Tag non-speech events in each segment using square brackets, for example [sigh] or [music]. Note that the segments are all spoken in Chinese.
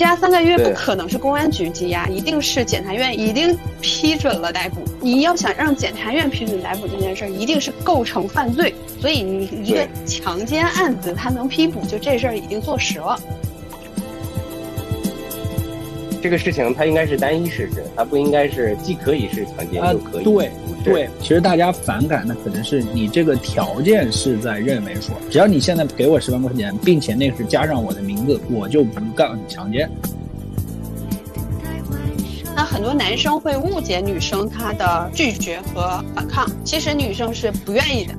羁押三个月不可能是公安局羁押，一定是检察院已经批准了逮捕。你要想让检察院批准逮捕这件事儿，一定是构成犯罪。所以你一个强奸案子，他能批捕，就这事儿已经坐实了。这个事情它应该是单一事实，它不应该是既可以是强奸又可以。对对，其实大家反感的可能是你这个条件是在认为说，只要你现在给我十万块钱，并且那是加上我的名字，我就不告你强奸。那很多男生会误解女生她的拒绝和反抗，其实女生是不愿意的。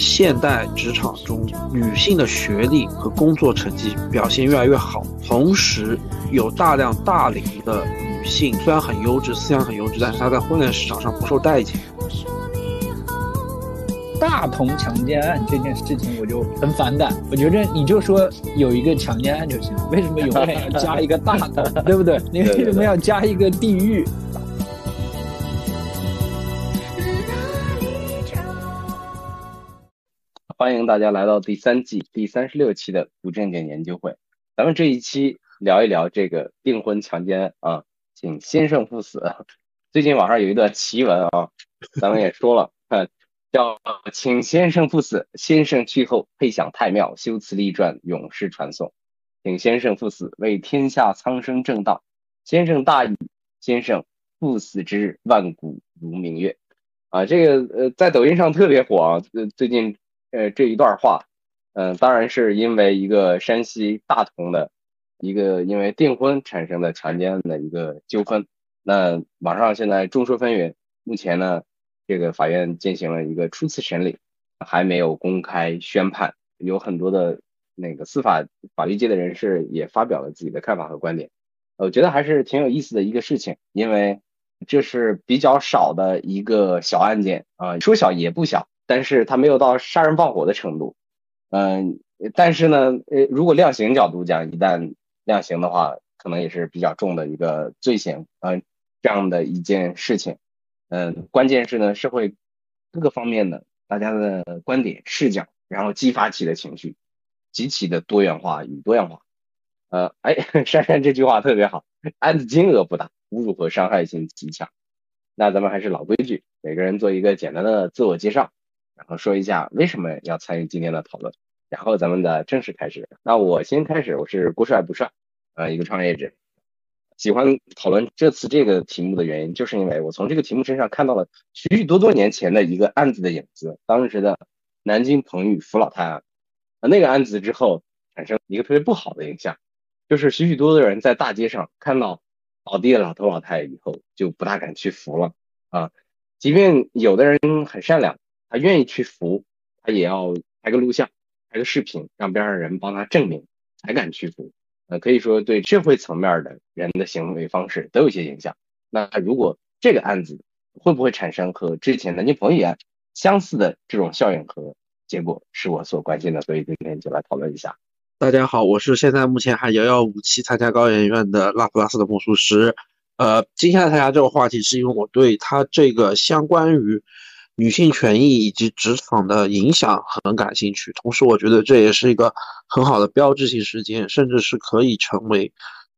现代职场中，女性的学历和工作成绩表现越来越好，同时有大量大龄的女性，虽然很优质，思想很优质，但是她在婚恋市场上不受待见。大同强奸案这件事情，我就很反感。我觉得你就说有一个强奸案就行了，为什么永远要加一个大同，[laughs] 对不对？你为什么要加一个地狱？欢迎大家来到第三季第三十六期的不正经研究会。咱们这一期聊一聊这个订婚强奸案啊，请先生赴死。最近网上有一段奇闻啊，咱们也说了，叫请先生赴死，先生去后配享太庙，修辞立传，永世传颂。请先生赴死，为天下苍生正道。先生大义，先生赴死之日，万古如明月。啊，这个呃，在抖音上特别火啊，呃，最近。呃，这一段话，嗯，当然是因为一个山西大同的一个因为订婚产生的强奸案的一个纠纷。那网上现在众说纷纭，目前呢，这个法院进行了一个初次审理，还没有公开宣判。有很多的那个司法法律界的人士也发表了自己的看法和观点。我觉得还是挺有意思的一个事情，因为这是比较少的一个小案件啊，说小也不小。但是他没有到杀人放火的程度，嗯，但是呢，呃，如果量刑角度讲，一旦量刑的话，可能也是比较重的一个罪行，嗯，这样的一件事情，嗯，关键是呢，社会各个方面的大家的观点视角，然后激发起的情绪，极其的多元化与多样化，呃，哎，[laughs] 珊珊这句话特别好，案子金额不大，侮辱和伤害性极强，那咱们还是老规矩，每个人做一个简单的自我介绍。然后说一下为什么要参与今天的讨论，然后咱们的正式开始。那我先开始，我是郭帅不帅，呃，一个创业者，喜欢讨论这次这个题目的原因，就是因为我从这个题目身上看到了许许多多年前的一个案子的影子，当时的南京彭宇扶老太案，那个案子之后产生一个特别不好的影响，就是许许多多人在大街上看到倒地的老头老太以后，就不大敢去扶了啊，即便有的人很善良。他愿意去扶，他也要拍个录像，拍个视频，让边上人帮他证明，才敢去扶。呃，可以说对社会层面的人的行为方式都有些影响。那如果这个案子会不会产生和之前南京彭宇案相似的这种效应和结果，是我所关心的。所以今天就来讨论一下。大家好，我是现在目前还遥遥无期参加高研院的拉普拉斯的魔术师。呃，今天来参加这个话题，是因为我对他这个相关于。女性权益以及职场的影响很感兴趣，同时我觉得这也是一个很好的标志性事件，甚至是可以成为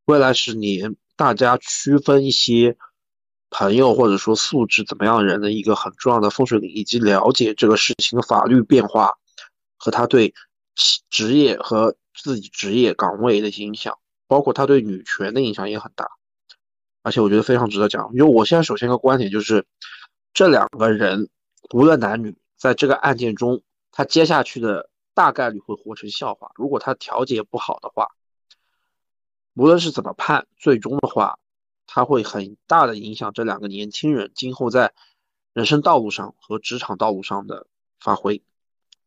未来十年大家区分一些朋友或者说素质怎么样的人的一个很重要的风水岭，以及了解这个事情的法律变化和他对职业和自己职业岗位的影响，包括他对女权的影响也很大，而且我觉得非常值得讲。因为我现在首先一个观点就是这两个人。无论男女，在这个案件中，他接下去的大概率会活成笑话。如果他调解不好的话，无论是怎么判，最终的话，他会很大的影响这两个年轻人今后在人生道路上和职场道路上的发挥。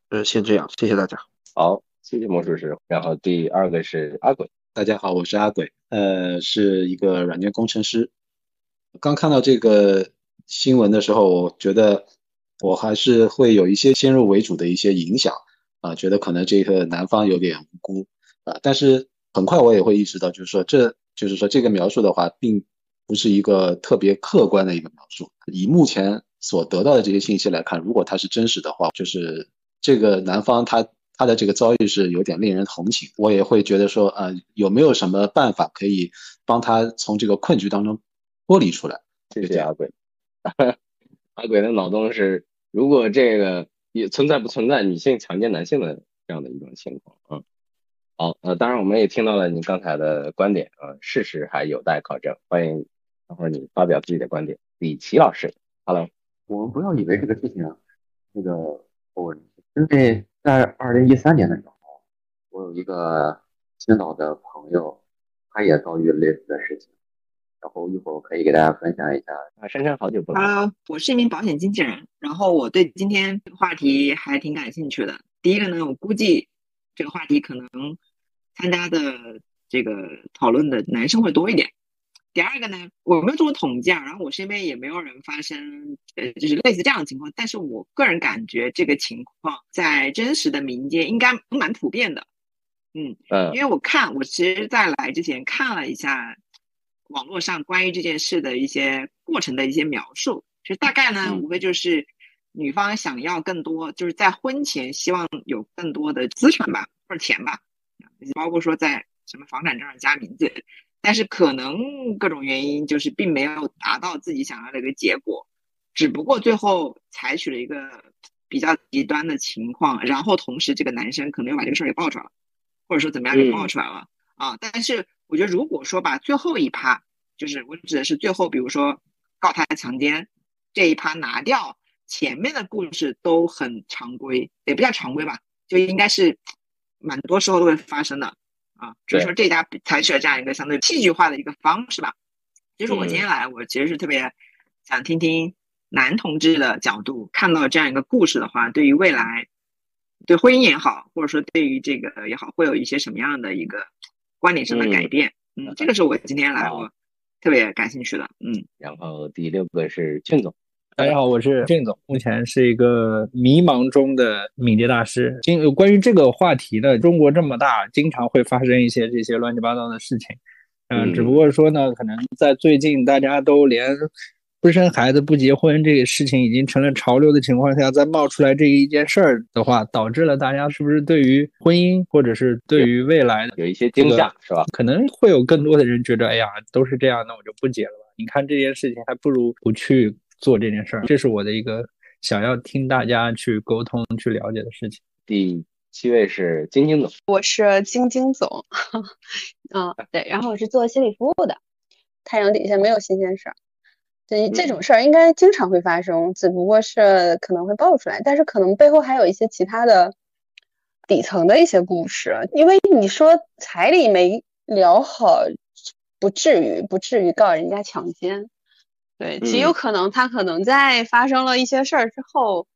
呃，先这样，谢谢大家。好，谢谢魔术师。然后第二个是阿鬼，大家好，我是阿鬼，呃，是一个软件工程师。刚看到这个新闻的时候，我觉得。我还是会有一些先入为主的一些影响啊，觉得可能这个男方有点无辜啊，但是很快我也会意识到，就是说这就是说这个描述的话，并不是一个特别客观的一个描述。以目前所得到的这些信息来看，如果它是真实的话，就是这个男方他他的这个遭遇是有点令人同情。我也会觉得说，呃，有没有什么办法可以帮他从这个困局当中脱离出来？谢谢阿鬼。[laughs] 阿鬼的脑洞是，如果这个也存在不存在女性强奸男性的这样的一种情况啊？好，呃，当然我们也听到了你刚才的观点啊，事实还有待考证。欢迎等会儿你发表自己的观点。李琦老师，Hello。我们不要以为这个事情啊那个我因为在二零一三年的时候，我有一个青岛的朋友，他也遭遇类似的事情。然后一会儿我可以给大家分享一下。啊，珊珊好久不来。Hello，我是一名保险经纪人，然后我对今天这个话题还挺感兴趣的。第一个呢，我估计这个话题可能参加的这个讨论的男生会多一点。第二个呢，我没有做过统计啊，然后我身边也没有人发生呃，就是类似这样的情况。但是我个人感觉这个情况在真实的民间应该蛮普遍的。嗯嗯，因为我看我其实在来之前看了一下。网络上关于这件事的一些过程的一些描述，其实大概呢，无非就是女方想要更多，就是在婚前希望有更多的资产吧，或者钱吧，包括说在什么房产证上加名字，但是可能各种原因就是并没有达到自己想要的一个结果，只不过最后采取了一个比较极端的情况，然后同时这个男生可能又把这个事儿给爆出来了，或者说怎么样给爆出来了。啊，但是。我觉得，如果说把最后一趴，就是我指的是最后，比如说告他强奸这一趴拿掉，前面的故事都很常规，也不叫常规吧，就应该是蛮多时候都会发生的啊。只是说这家采取了这样一个相对戏剧化的一个方式吧。就是我今天来，我其实是特别想听听男同志的角度，看到这样一个故事的话，对于未来，对婚姻也好，或者说对于这个也好，会有一些什么样的一个。观点上的改变，嗯，这个是我今天来我特别感兴趣的，嗯。然后第六个是俊总，大家好，我是俊总，目前是一个迷茫中的敏捷大师。今关于这个话题呢，中国这么大，经常会发生一些这些乱七八糟的事情，嗯，只不过说呢，可能在最近大家都连。不生孩子不结婚这个事情已经成了潮流的情况下，再冒出来这一件事儿的话，导致了大家是不是对于婚姻或者是对于未来的有一些惊吓，是吧？可能会有更多的人觉得，哎呀，都是这样，那我就不结了吧。你看这件事情，还不如不去做这件事儿。这是我的一个想要听大家去沟通、去了解的事情。第七位是晶晶总，我是晶晶总，[laughs] 嗯，对，然后我是做心理服务的，太阳底下没有新鲜事儿。对这种事儿应该经常会发生，只不过是可能会爆出来，但是可能背后还有一些其他的底层的一些故事。因为你说彩礼没聊好，不至于不至于告人家强奸，对，极有可能他可能在发生了一些事儿之后，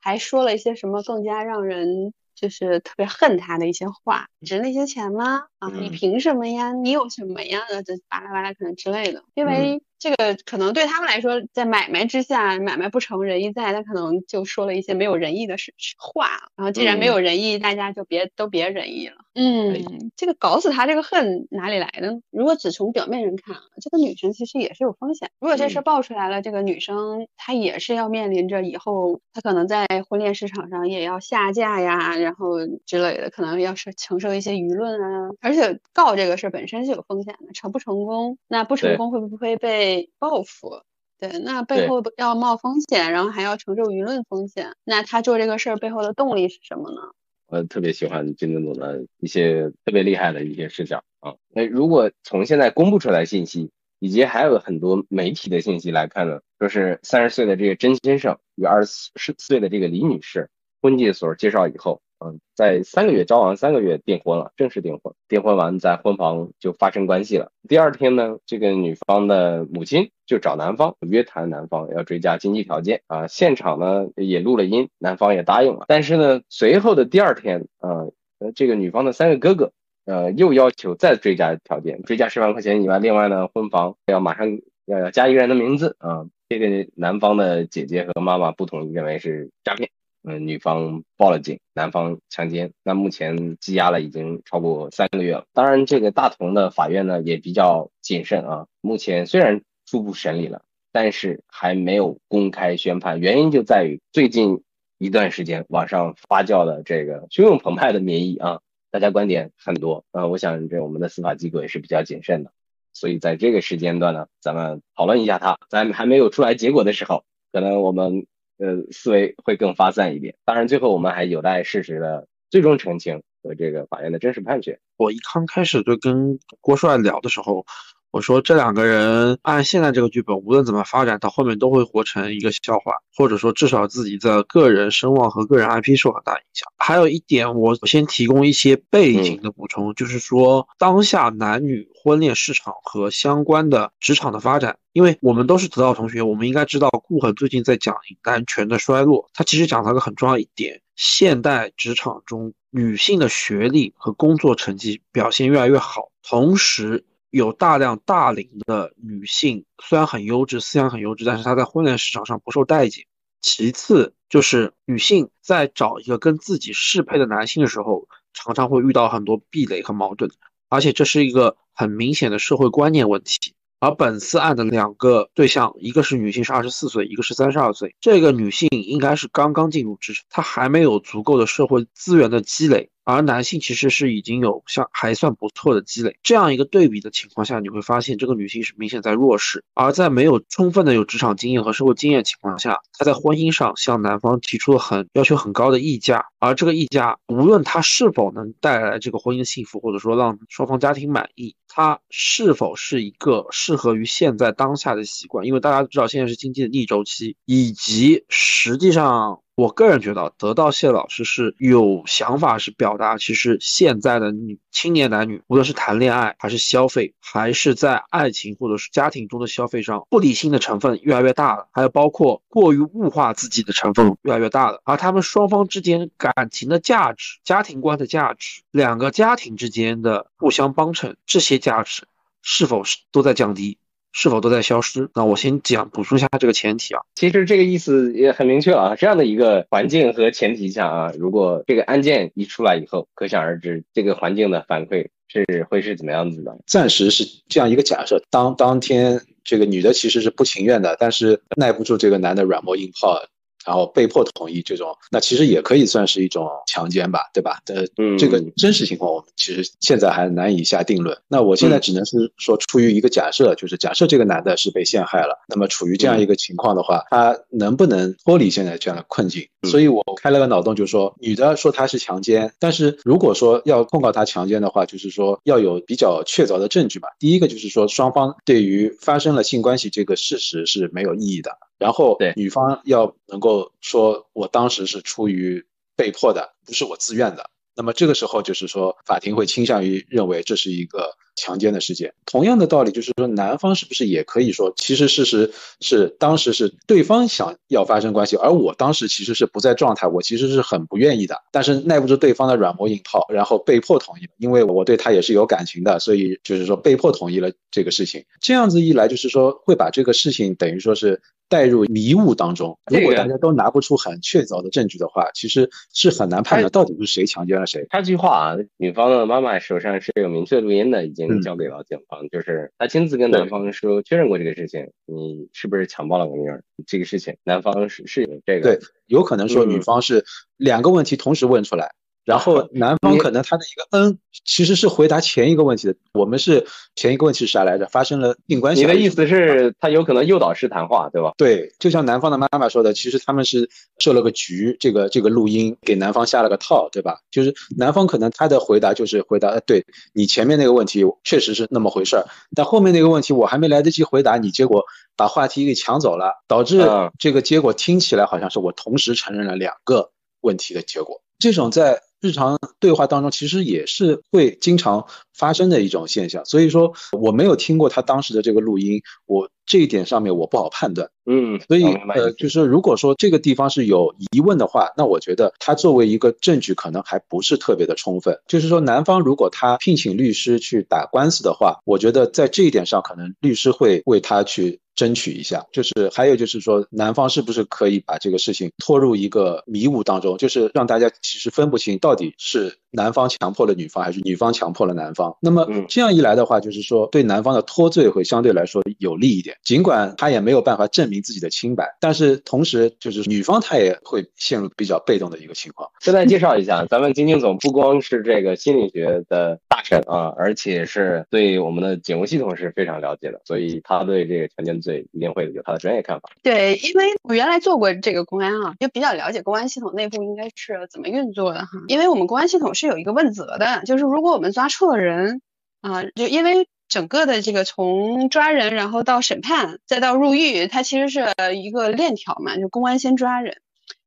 还说了一些什么更加让人。就是特别恨他的一些话，值那些钱吗？啊，你凭什么呀？你有什么呀？这巴拉巴拉可能之类的。因为这个可能对他们来说，在买卖之下，买卖不成仁义在，他可能就说了一些没有仁义的事话。然后既然没有仁义，大家就别都别仁义了。嗯，这个搞死他这个恨哪里来的？如果只从表面上看啊，这个女生其实也是有风险。如果这事爆出来了，这个女生她也是要面临着以后她可能在婚恋市场上也要下架呀。然后之类的，可能要是承受一些舆论啊，而且告这个事本身是有风险的，成不成功，那不成功会不会被报复？对，那背后要冒风险，然后还要承受舆论风险，那他做这个事儿背后的动力是什么呢？我特别喜欢金总的一些特别厉害的一些视角啊。那如果从现在公布出来信息，以及还有很多媒体的信息来看呢，说是三十岁的这个甄先生与二十四岁的这个李女士，婚介所介绍以后。嗯，在三个月交往三个月订婚了，正式订婚。订婚完在婚房就发生关系了。第二天呢，这个女方的母亲就找男方约谈男方要追加经济条件啊。现场呢也录了音，男方也答应了。但是呢，随后的第二天啊，这个女方的三个哥哥呃又要求再追加条件，追加十万块钱以外，另外呢婚房要马上要要加一个人的名字啊。这个男方的姐姐和妈妈不同意，认为是诈骗。嗯，女方报了警，男方强奸，那目前羁押了已经超过三个月了。当然，这个大同的法院呢也比较谨慎啊。目前虽然初步审理了，但是还没有公开宣判，原因就在于最近一段时间，网上发酵的这个汹涌澎湃的民意啊，大家观点很多，呃，我想这我们的司法机构也是比较谨慎的，所以在这个时间段呢，咱们讨论一下它，在还没有出来结果的时候，可能我们呃思维会更发散一点。当然，最后我们还有待事实的最终澄清和这个法院的真实判决。我一刚开始就跟郭帅聊的时候。我说这两个人按现在这个剧本，无论怎么发展，到后面都会活成一个笑话，或者说至少自己的个人声望和个人 IP 受很大影响。还有一点，我先提供一些背景的补充，就是说当下男女婚恋市场和相关的职场的发展，因为我们都是得到同学，我们应该知道顾恒最近在讲男权的衰落，他其实讲了个很重要一点：现代职场中女性的学历和工作成绩表现越来越好，同时。有大量大龄的女性，虽然很优质，思想很优质，但是她在婚恋市场上不受待见。其次就是女性在找一个跟自己适配的男性的时候，常常会遇到很多壁垒和矛盾，而且这是一个很明显的社会观念问题。而本次案的两个对象，一个是女性是二十四岁，一个是三十二岁，这个女性应该是刚刚进入职场，她还没有足够的社会资源的积累。而男性其实是已经有像还算不错的积累，这样一个对比的情况下，你会发现这个女性是明显在弱势。而在没有充分的有职场经验和社会经验情况下，她在婚姻上向男方提出了很要求很高的溢价，而这个溢价无论她是否能带来这个婚姻幸福，或者说让双方家庭满意，它是否是一个适合于现在当下的习惯？因为大家知道现在是经济的逆周期，以及实际上。我个人觉得，得到谢老师是有想法，是表达其实现在的女青年男女，无论是谈恋爱还是消费，还是在爱情或者是家庭中的消费上，不理性的成分越来越大了，还有包括过于物化自己的成分越来越大了。而他们双方之间感情的价值、家庭观的价值、两个家庭之间的互相帮衬，这些价值是否是都在降低？是否都在消失？那我先讲补充一下这个前提啊。其实这个意思也很明确啊。这样的一个环境和前提下啊，如果这个案件一出来以后，可想而知这个环境的反馈是会是怎么样子的。暂时是这样一个假设，当当天这个女的其实是不情愿的，但是耐不住这个男的软磨硬泡。然后被迫同意这种，那其实也可以算是一种强奸吧，对吧？呃，这个真实情况我们其实现在还难以下定论。那我现在只能是说，出于一个假设，就是假设这个男的是被陷害了，那么处于这样一个情况的话，他能不能脱离现在这样的困境？所以我开了个脑洞，就是说，女的说他是强奸，但是如果说要控告他强奸的话，就是说要有比较确凿的证据嘛。第一个就是说，双方对于发生了性关系这个事实是没有异议的。然后，对女方要能够说，我当时是出于被迫的，不是我自愿的。那么这个时候，就是说，法庭会倾向于认为这是一个。强奸的事件，同样的道理就是说，男方是不是也可以说，其实事实是当时是对方想要发生关系，而我当时其实是不在状态，我其实是很不愿意的，但是耐不住对方的软磨硬泡，然后被迫同意了，因为我对他也是有感情的，所以就是说被迫同意了这个事情。这样子一来，就是说会把这个事情等于说是带入迷雾当中。如果大家都拿不出很确凿的证据的话，其实是很难判断到底是谁强奸了谁。插句话啊，女方的妈妈手上是有明确录音的，已经。交给了警方，就是他亲自跟男方说确认过这个事情，你是不是强暴了我女儿？这个事情，男方是是有这个，对，有可能说女方是两个问题同时问出来。然后 [laughs] 男方可能他的一个嗯，其实是回答前一个问题的。我们是前一个问题是啥来着？发生了性关系。你的意思是，他有可能诱导式谈话，对吧？对，就像男方的妈妈说的，其实他们是设了个局，这个这个录音给男方下了个套，对吧？就是男方可能他的回答就是回答，对你前面那个问题确实是那么回事儿，但后面那个问题我还没来得及回答你，结果把话题给抢走了，导致这个结果听起来好像是我同时承认了两个问题的结果。这种在日常对话当中，其实也是会经常发生的一种现象。所以说，我没有听过他当时的这个录音，我这一点上面我不好判断。嗯，所以呃，就是如果说这个地方是有疑问的话，那我觉得他作为一个证据，可能还不是特别的充分。就是说，男方如果他聘请律师去打官司的话，我觉得在这一点上，可能律师会为他去争取一下。就是还有就是说，男方是不是可以把这个事情拖入一个迷雾当中，就是让大家其实分不清到底是男方强迫了女方，还是女方强迫了男方。那么这样一来的话，就是说对男方的脱罪会相对来说有利一点，尽管他也没有办法证明自己的清白，但是同时就是女方她也会陷入比较被动的一个情况。现在介绍一下，咱们金晶总不光是这个心理学的大神啊，而且是对我们的警务系统是非常了解的，所以他对这个强奸罪一定会有他的专业看法。对，因为我原来做过这个公安啊，就比较了解公安系统内部应该是怎么运作的哈。因为我们公安系统是有一个问责的，就是如果我们抓错了人啊，就因为整个的这个从抓人，然后到审判，再到入狱，它其实是一个链条嘛，就公安先抓人，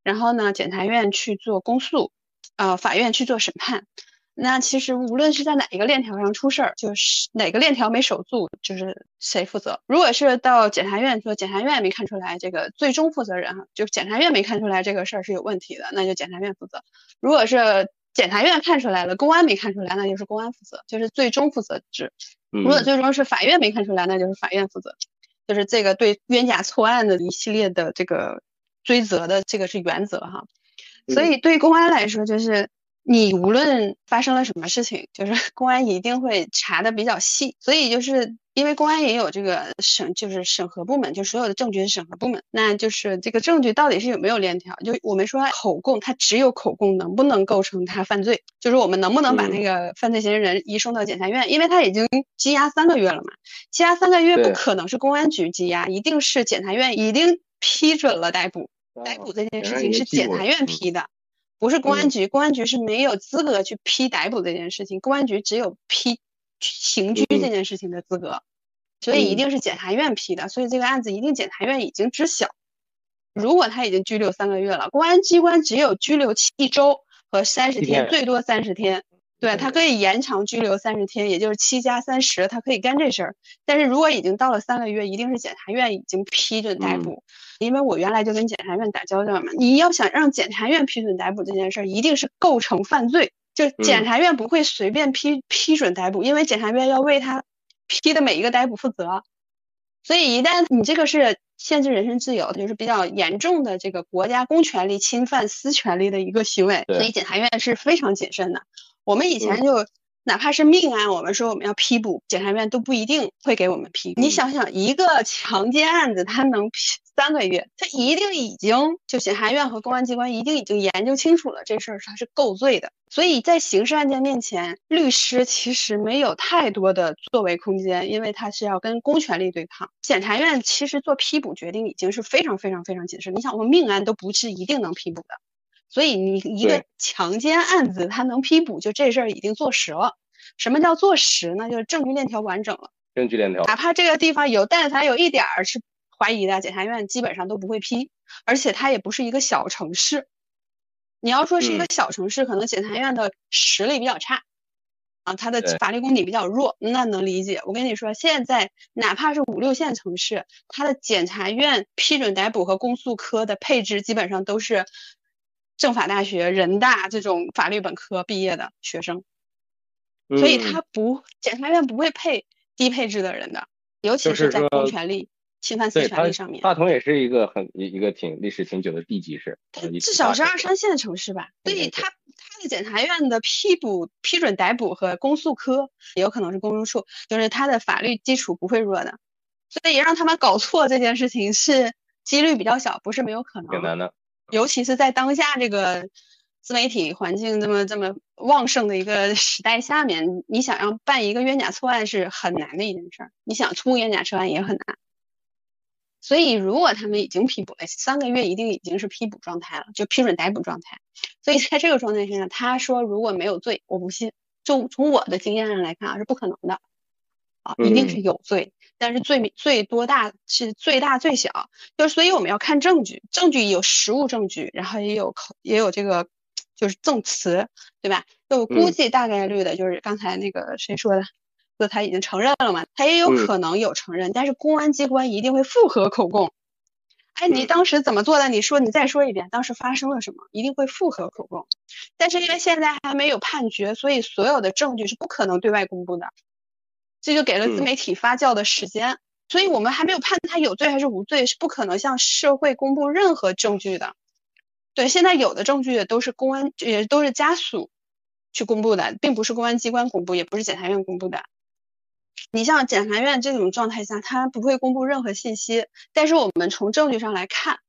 然后呢，检察院去做公诉，呃，法院去做审判。那其实无论是在哪一个链条上出事儿，就是哪个链条没守住，就是谁负责。如果是到检察院说检察院没看出来这个最终负责人哈，就检察院没看出来这个事儿是有问题的，那就检察院负责。如果是检察院看出来了，公安没看出来，那就是公安负责，就是最终负责制。如果最终是法院没看出来，那就是法院负责，就是这个对冤假错案的一系列的这个追责的这个是原则哈。所以对公安来说，就是。你无论发生了什么事情，就是 [laughs] 公安一定会查的比较细，所以就是因为公安也有这个审，就是审核部门，就所有的证据是审核部门，那就是这个证据到底是有没有链条？就我们说口供，他只有口供能不能构成他犯罪？就是我们能不能把那个犯罪嫌疑人移送到检察院？因为他已经羁押三个月了嘛，羁押三个月不可能是公安局羁押，一定是检察院已经批准了逮捕，逮捕这件事情是检察院批的。不是公安局，公安局是没有资格去批逮捕这件事情，公安局只有批刑拘这件事情的资格，所以一定是检察院批的，所以这个案子一定检察院已经知晓。如果他已经拘留三个月了，公安机关只有拘留一周和三十天，最多三十天。对他可以延长拘留三十天，也就是七加三十，他可以干这事儿。但是如果已经到了三个月，一定是检察院已经批准逮捕。因为我原来就跟检察院打交道嘛，你要想让检察院批准逮捕这件事儿，一定是构成犯罪，就检察院不会随便批批准逮捕，因为检察院要为他批的每一个逮捕负责。所以一旦你这个是限制人身自由，就是比较严重的这个国家公权力侵犯私权利的一个行为，所以检察院是非常谨慎的。我们以前就哪怕是命案，我们说我们要批捕，检察院都不一定会给我们批。你想想，一个强奸案子，他能三个月，他一定已经就检察院和公安机关一定已经研究清楚了这事儿，他是够罪的。所以在刑事案件面前，律师其实没有太多的作为空间，因为他是要跟公权力对抗。检察院其实做批捕决定已经是非常非常非常谨慎。你想，我们命案都不是一定能批捕的。所以你一个强奸案子，他能批捕，就这事儿已经坐实了。什么叫坐实呢？就是证据链条完整了。证据链条，哪怕这个地方有，但凡有一点儿是怀疑的，检察院基本上都不会批。而且它也不是一个小城市。你要说是一个小城市，可能检察院的实力比较差，啊，他的法律功底比较弱，那能理解。我跟你说，现在哪怕是五六线城市，他的检察院批准逮捕和公诉科的配置基本上都是。政法大学、人大这种法律本科毕业的学生，所以他不，检察院不会配低配置的人的，尤其是在公权力侵犯私权利上面。大同也是一个很一一个挺历史挺久的地级市，至少是二三线城市吧。所以他他的检察院的批捕、批准逮捕和公诉科，也有可能是公诉处，就是他的法律基础不会弱的，所以让他们搞错这件事情是几率比较小，不是没有可能。挺难的。尤其是在当下这个自媒体环境这么这么旺盛的一个时代下面，你想要办一个冤假错案是很难的一件事儿，你想出冤假错案也很难。所以，如果他们已经批捕了三个月，一定已经是批捕状态了，就批准逮捕状态。所以，在这个状态下，他说如果没有罪，我不信。就从我的经验上来看啊，是不可能的。啊，一定是有罪，但是罪罪多大是最大最小，就是所以我们要看证据，证据有实物证据，然后也有口也有这个就是证词，对吧？就我估计大概率的就是刚才那个谁说的，说他已经承认了嘛，他也有可能有承认，但是公安机关一定会复核口供。哎，你当时怎么做的？你说你再说一遍，当时发生了什么？一定会复核口供。但是因为现在还没有判决，所以所有的证据是不可能对外公布的。这就给了自媒体发酵的时间，所以我们还没有判他有罪还是无罪，是不可能向社会公布任何证据的。对，现在有的证据都是公安，也都是家属去公布的，并不是公安机关公布，也不是检察院公布的。你像检察院这种状态下，他不会公布任何信息。但是我们从证据上来看，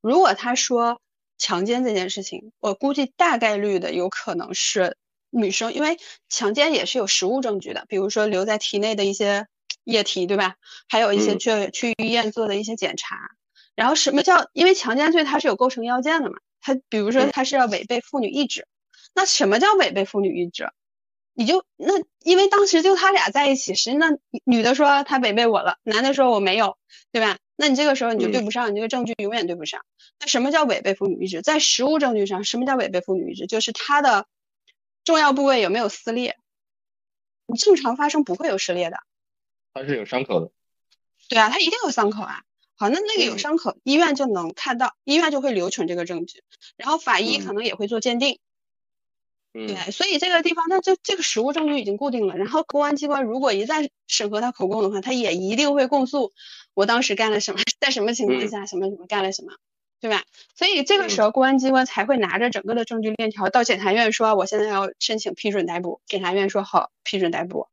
如果他说强奸这件事情，我估计大概率的有可能是女生，因为强奸也是有实物证据的，比如说留在体内的一些液体，对吧？还有一些去去医院做的一些检查。然后什么叫？因为强奸罪它是有构成要件的嘛，它比如说它是要违背妇女意志。那什么叫违背妇女意志？你就那，因为当时就他俩在一起时，那女的说他违背我了，男的说我没有，对吧？那你这个时候你就对不上，你这个证据永远对不上。那什么叫违背妇女意志？在实物证据上，什么叫违背妇女意志？就是他的重要部位有没有撕裂？你正常发生不会有撕裂的，它是有伤口的。对啊，它一定有伤口啊。好，那那个有伤口，医院就能看到，医院就会留存这个证据，然后法医可能也会做鉴定。对，所以这个地方，那就这个实物证据已经固定了。然后公安机关如果一再审核他口供的话，他也一定会供述我当时干了什么，在什么情况下，什么什么干了什么，对吧？所以这个时候公安机关才会拿着整个的证据链条到检察院说，我现在要申请批准逮捕。检察院说好，批准逮捕。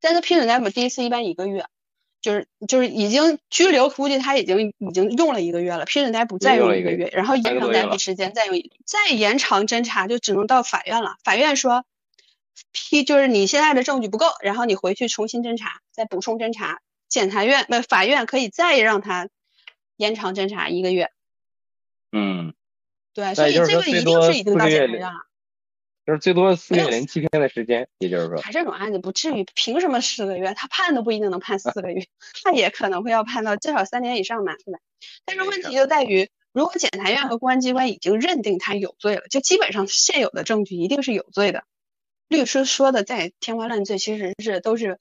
但是批准逮捕第一次一般一个月。就是就是已经拘留，估计他已经已经用了一个月了。批准逮捕再用一个月，然后延长逮捕时间再用再延长侦查，就只能到法院了。法院说批就是你现在的证据不够，然后你回去重新侦查，再补充侦查。检察院不法院可以再让他延长侦查一个月。嗯，对，所以这个一定是已经到检察院了。就是最多四个月零七天的时间，也就是说，他这种案子不至于，凭什么四个月？他判都不一定能判四个月，他也可能会要判到至少三年以上嘛，对吧？但是问题就在于，如果检察院和公安机关已经认定他有罪了，就基本上现有的证据一定是有罪的。律师说的再天花乱坠，其实是都是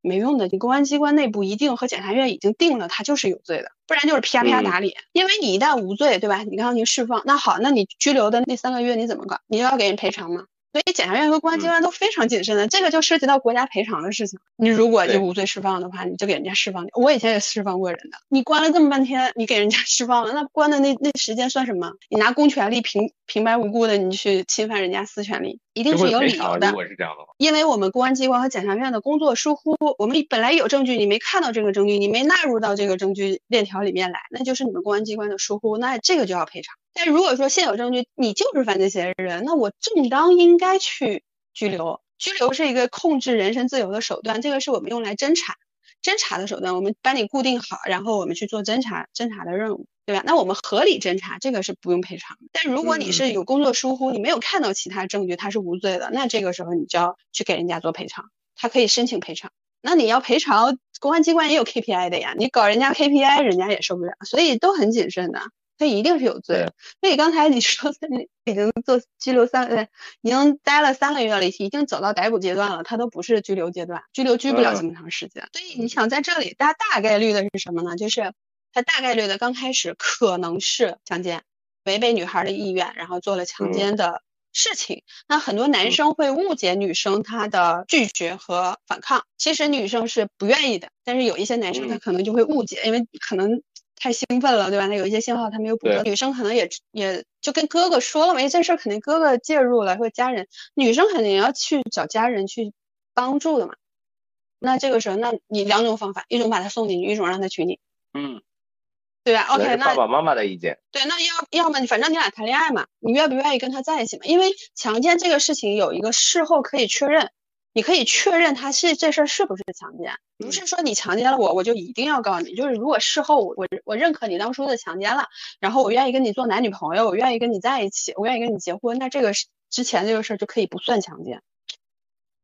没用的。你公安机关内部一定和检察院已经定了他就是有罪的，不然就是啪啪打脸。因为你一旦无罪，对吧？你刚刚你释放，那好，那你拘留的那三个月你怎么搞？你要给人赔偿吗？所以检察院和公安机关都非常谨慎的，这个就涉及到国家赔偿的事情。你如果就无罪释放的话，你就给人家释放。我以前也释放过人的，你关了这么半天，你给人家 [laughs] 释放了，那关的那那时间算什么？你拿公权力平平白无故的你去侵犯人家私权利，一定是有理由的。如果是这样的话，因为我们公安机关和检察院的工作疏忽，我们本来有证据，你没看到这个证据，你没纳入到这个证据链条里面来，那就是你们公安机关的疏忽，那这个就要赔偿。但如果说现有证据，你就是犯罪嫌疑人，那我正当应该去。拘留，拘留是一个控制人身自由的手段，这个是我们用来侦查、侦查的手段。我们把你固定好，然后我们去做侦查、侦查的任务，对吧？那我们合理侦查，这个是不用赔偿。但如果你是有工作疏忽，你没有看到其他证据，他是无罪的，那这个时候你就要去给人家做赔偿，他可以申请赔偿。那你要赔偿，公安机关也有 KPI 的呀，你搞人家 KPI，人家也受不了，所以都很谨慎的。他一定是有罪，所以刚才你说他已经做拘留三呃，已经待了三个月了，已经走到逮捕阶段了，他都不是拘留阶段，拘留拘不了这么长时间。所以你想在这里，大大概率的是什么呢？就是他大概率的刚开始可能是强奸，违背女孩的意愿，然后做了强奸的事情。那很多男生会误解女生她的拒绝和反抗，其实女生是不愿意的，但是有一些男生他可能就会误解，因为可能。太兴奋了，对吧？那有一些信号他没有捕捉，女生可能也也就跟哥哥说了嘛，这事儿肯定哥哥介入了，或者家人，女生肯定要去找家人去帮助的嘛。那这个时候，那你两种方法，一种把他送进去，一种让他娶你，嗯，对吧？OK，那爸爸妈妈的意见，对，那要要么你反正你俩谈恋爱嘛，你愿不愿意跟他在一起嘛？因为强奸这个事情有一个事后可以确认。你可以确认他是这事儿是不是强奸，不是说你强奸了我，我就一定要告诉你。就是如果事后我我我认可你当初的强奸了，然后我愿意跟你做男女朋友，我愿意跟你在一起，我愿意跟你结婚，那这个之前这个事儿就可以不算强奸。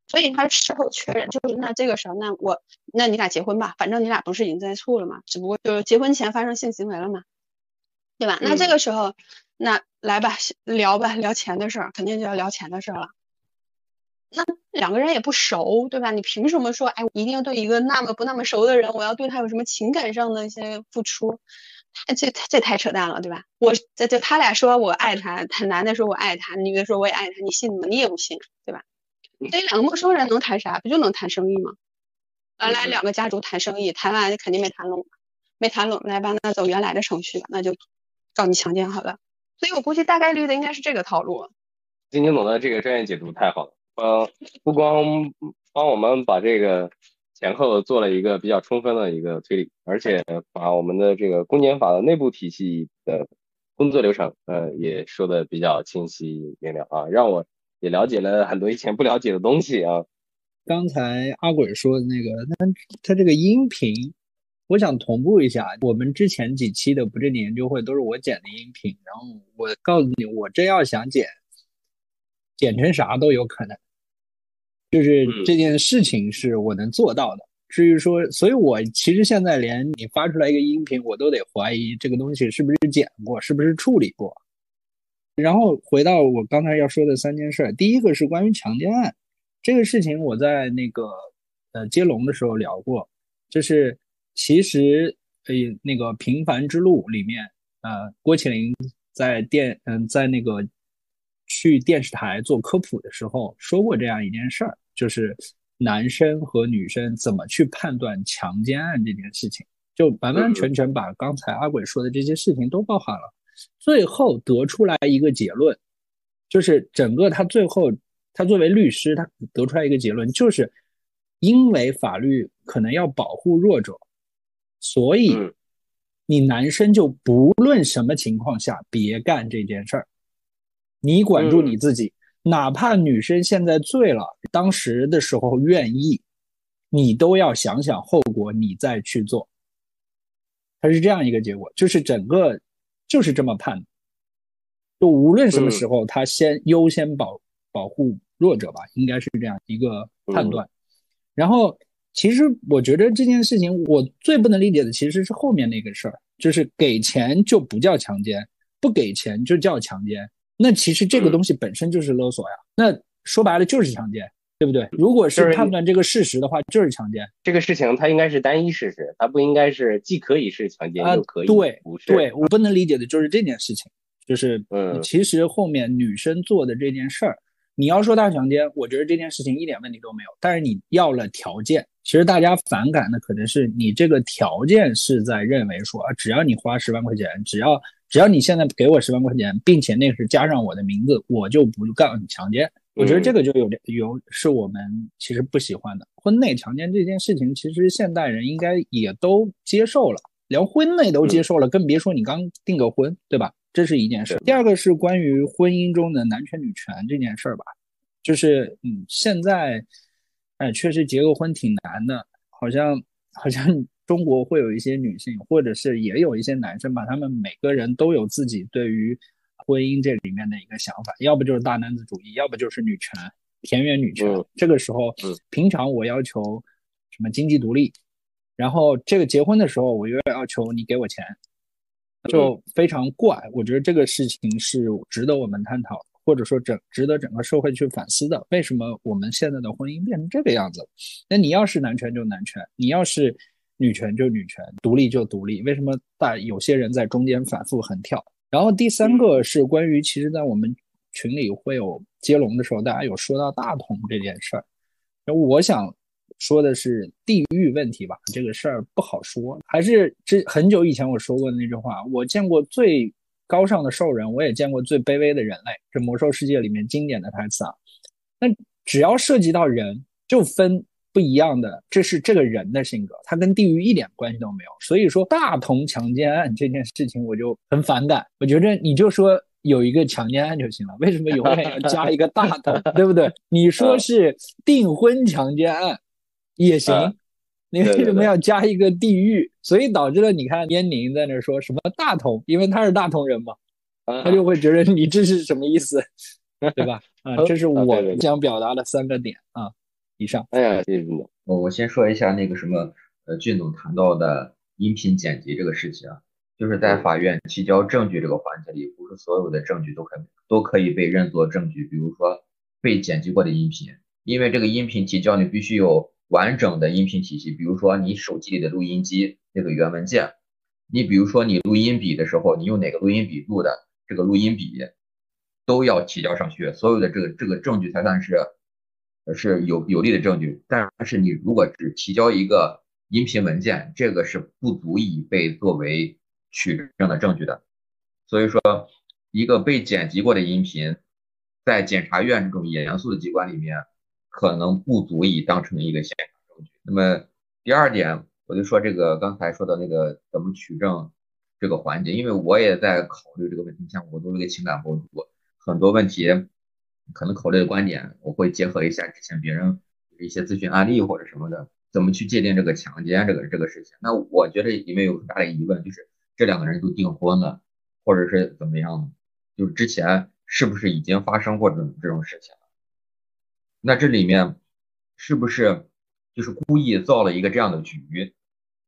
所以他事后确认，就是那这个时候，那我那你俩结婚吧，反正你俩不是已经在处了嘛，只不过就是结婚前发生性行为了嘛，对吧？那这个时候，那来吧，聊吧，聊钱的事儿，肯定就要聊钱的事儿了。那两个人也不熟，对吧？你凭什么说，哎，一定要对一个那么不那么熟的人，我要对他有什么情感上的一些付出？这这太扯淡了，对吧？我这这他俩说我爱他，他男的说我爱他，女的说我也爱他，你信吗？你也不信，对吧？这两个陌生人能谈啥？不就能谈生意吗？原来两个家族谈生意，谈完肯定没谈拢，没谈拢来吧，那走原来的程序吧，那就告你强奸好了。所以我估计大概率的应该是这个套路。今天总的这个专业解读太好了，呃，不光帮我们把这个前后做了一个比较充分的一个推理，而且把我们的这个公检法的内部体系的工作流程，呃，也说的比较清晰明了啊，让我也了解了很多以前不了解的东西啊。刚才阿鬼说的那个，那他这个音频，我想同步一下。我们之前几期的不正经研究会都是我剪的音频，然后我告诉你，我真要想剪，剪成啥都有可能。就是这件事情是我能做到的。至于说，所以我其实现在连你发出来一个音频，我都得怀疑这个东西是不是剪过，是不是处理过。然后回到我刚才要说的三件事，第一个是关于强奸案。这个事情我在那个呃接龙的时候聊过，就是其实呃那个《平凡之路》里面，呃郭麒麟在电嗯在那个去电视台做科普的时候说过这样一件事儿，就是男生和女生怎么去判断强奸案这件事情，就完完全全把刚才阿鬼说的这些事情都包含了，最后得出来一个结论，就是整个他最后。他作为律师，他得出来一个结论，就是因为法律可能要保护弱者，所以你男生就不论什么情况下别干这件事儿，你管住你自己，哪怕女生现在醉了，当时的时候愿意，你都要想想后果，你再去做。他是这样一个结果，就是整个就是这么判的，就无论什么时候，他先优先保保护。弱者吧，应该是这样一个判断。然后，其实我觉得这件事情，我最不能理解的其实是后面那个事儿，就是给钱就不叫强奸，不给钱就叫强奸。那其实这个东西本身就是勒索呀。那说白了就是强奸，对不对？如果是判断这个事实的话，就是强奸。这个事情它应该是单一事实，它不应该是既可以是强奸又可以对。对我不能理解的就是这件事情，就是嗯，其实后面女生做的这件事儿。你要说大强奸，我觉得这件事情一点问题都没有。但是你要了条件，其实大家反感的可能是你这个条件是在认为说啊，只要你花十万块钱，只要只要你现在给我十万块钱，并且那是加上我的名字，我就不告你强奸。我觉得这个就有点有是我们其实不喜欢的。婚内强奸这件事情，其实现代人应该也都接受了，连婚内都接受了，更别说你刚订个婚，对吧？这是一件事。第二个是关于婚姻中的男权女权这件事儿吧，就是嗯，现在哎，确实结个婚挺难的，好像好像中国会有一些女性，或者是也有一些男生吧，他们每个人都有自己对于婚姻这里面的一个想法，要不就是大男子主义，要不就是女权，田园女权。这个时候，平常我要求什么经济独立，然后这个结婚的时候，我又要求你给我钱。就非常怪，我觉得这个事情是值得我们探讨，或者说整值得整个社会去反思的。为什么我们现在的婚姻变成这个样子？那你要是男权就男权，你要是女权就女权，独立就独立。为什么大有些人在中间反复横跳？然后第三个是关于，其实，在我们群里会有接龙的时候，大家有说到大同这件事儿，我想。说的是地域问题吧，这个事儿不好说。还是这很久以前我说过的那句话，我见过最高尚的兽人，我也见过最卑微的人类。这魔兽世界里面经典的台词啊。那只要涉及到人，就分不一样的，这是这个人的性格，他跟地域一点关系都没有。所以说大同强奸案这件事情，我就很反感。我觉得你就说有一个强奸案就行了，为什么永远要加一个大同，[laughs] 对不对？你说是订婚强奸案。也行，你为什么要加一个地域？所以导致了你看燕宁在那说什么大同，因为他是大同人嘛，他就会觉得你这是什么意思，对吧？啊，[laughs] 这是我想表达的三个点啊。以上。哎呀，谢谢俊总。我我先说一下那个什么，呃，俊总谈到的音频剪辑这个事情啊，就是在法院提交证据这个环节里，不是所有的证据都可都可以被认作证据，比如说被剪辑过的音频，因为这个音频提交你必须有。完整的音频体系，比如说你手机里的录音机那个原文件，你比如说你录音笔的时候，你用哪个录音笔录的，这个录音笔都要提交上去，所有的这个这个证据才算是是有有利的证据，但是你如果只提交一个音频文件，这个是不足以被作为取证的证据的。所以说，一个被剪辑过的音频，在检察院这种严肃的机关里面，可能不足以当成一个现场证据。那么第二点，我就说这个刚才说的那个怎么取证这个环节，因为我也在考虑这个问题，像我作为一个情感博主，很多问题。可能考虑的观点，我会结合一下之前别人一些咨询案例或者什么的，怎么去界定这个强奸这个这个事情。那我觉得里面有很大的疑问，就是这两个人都订婚了，或者是怎么样，就是之前是不是已经发生过这种这种事情了？那这里面是不是就是故意造了一个这样的局？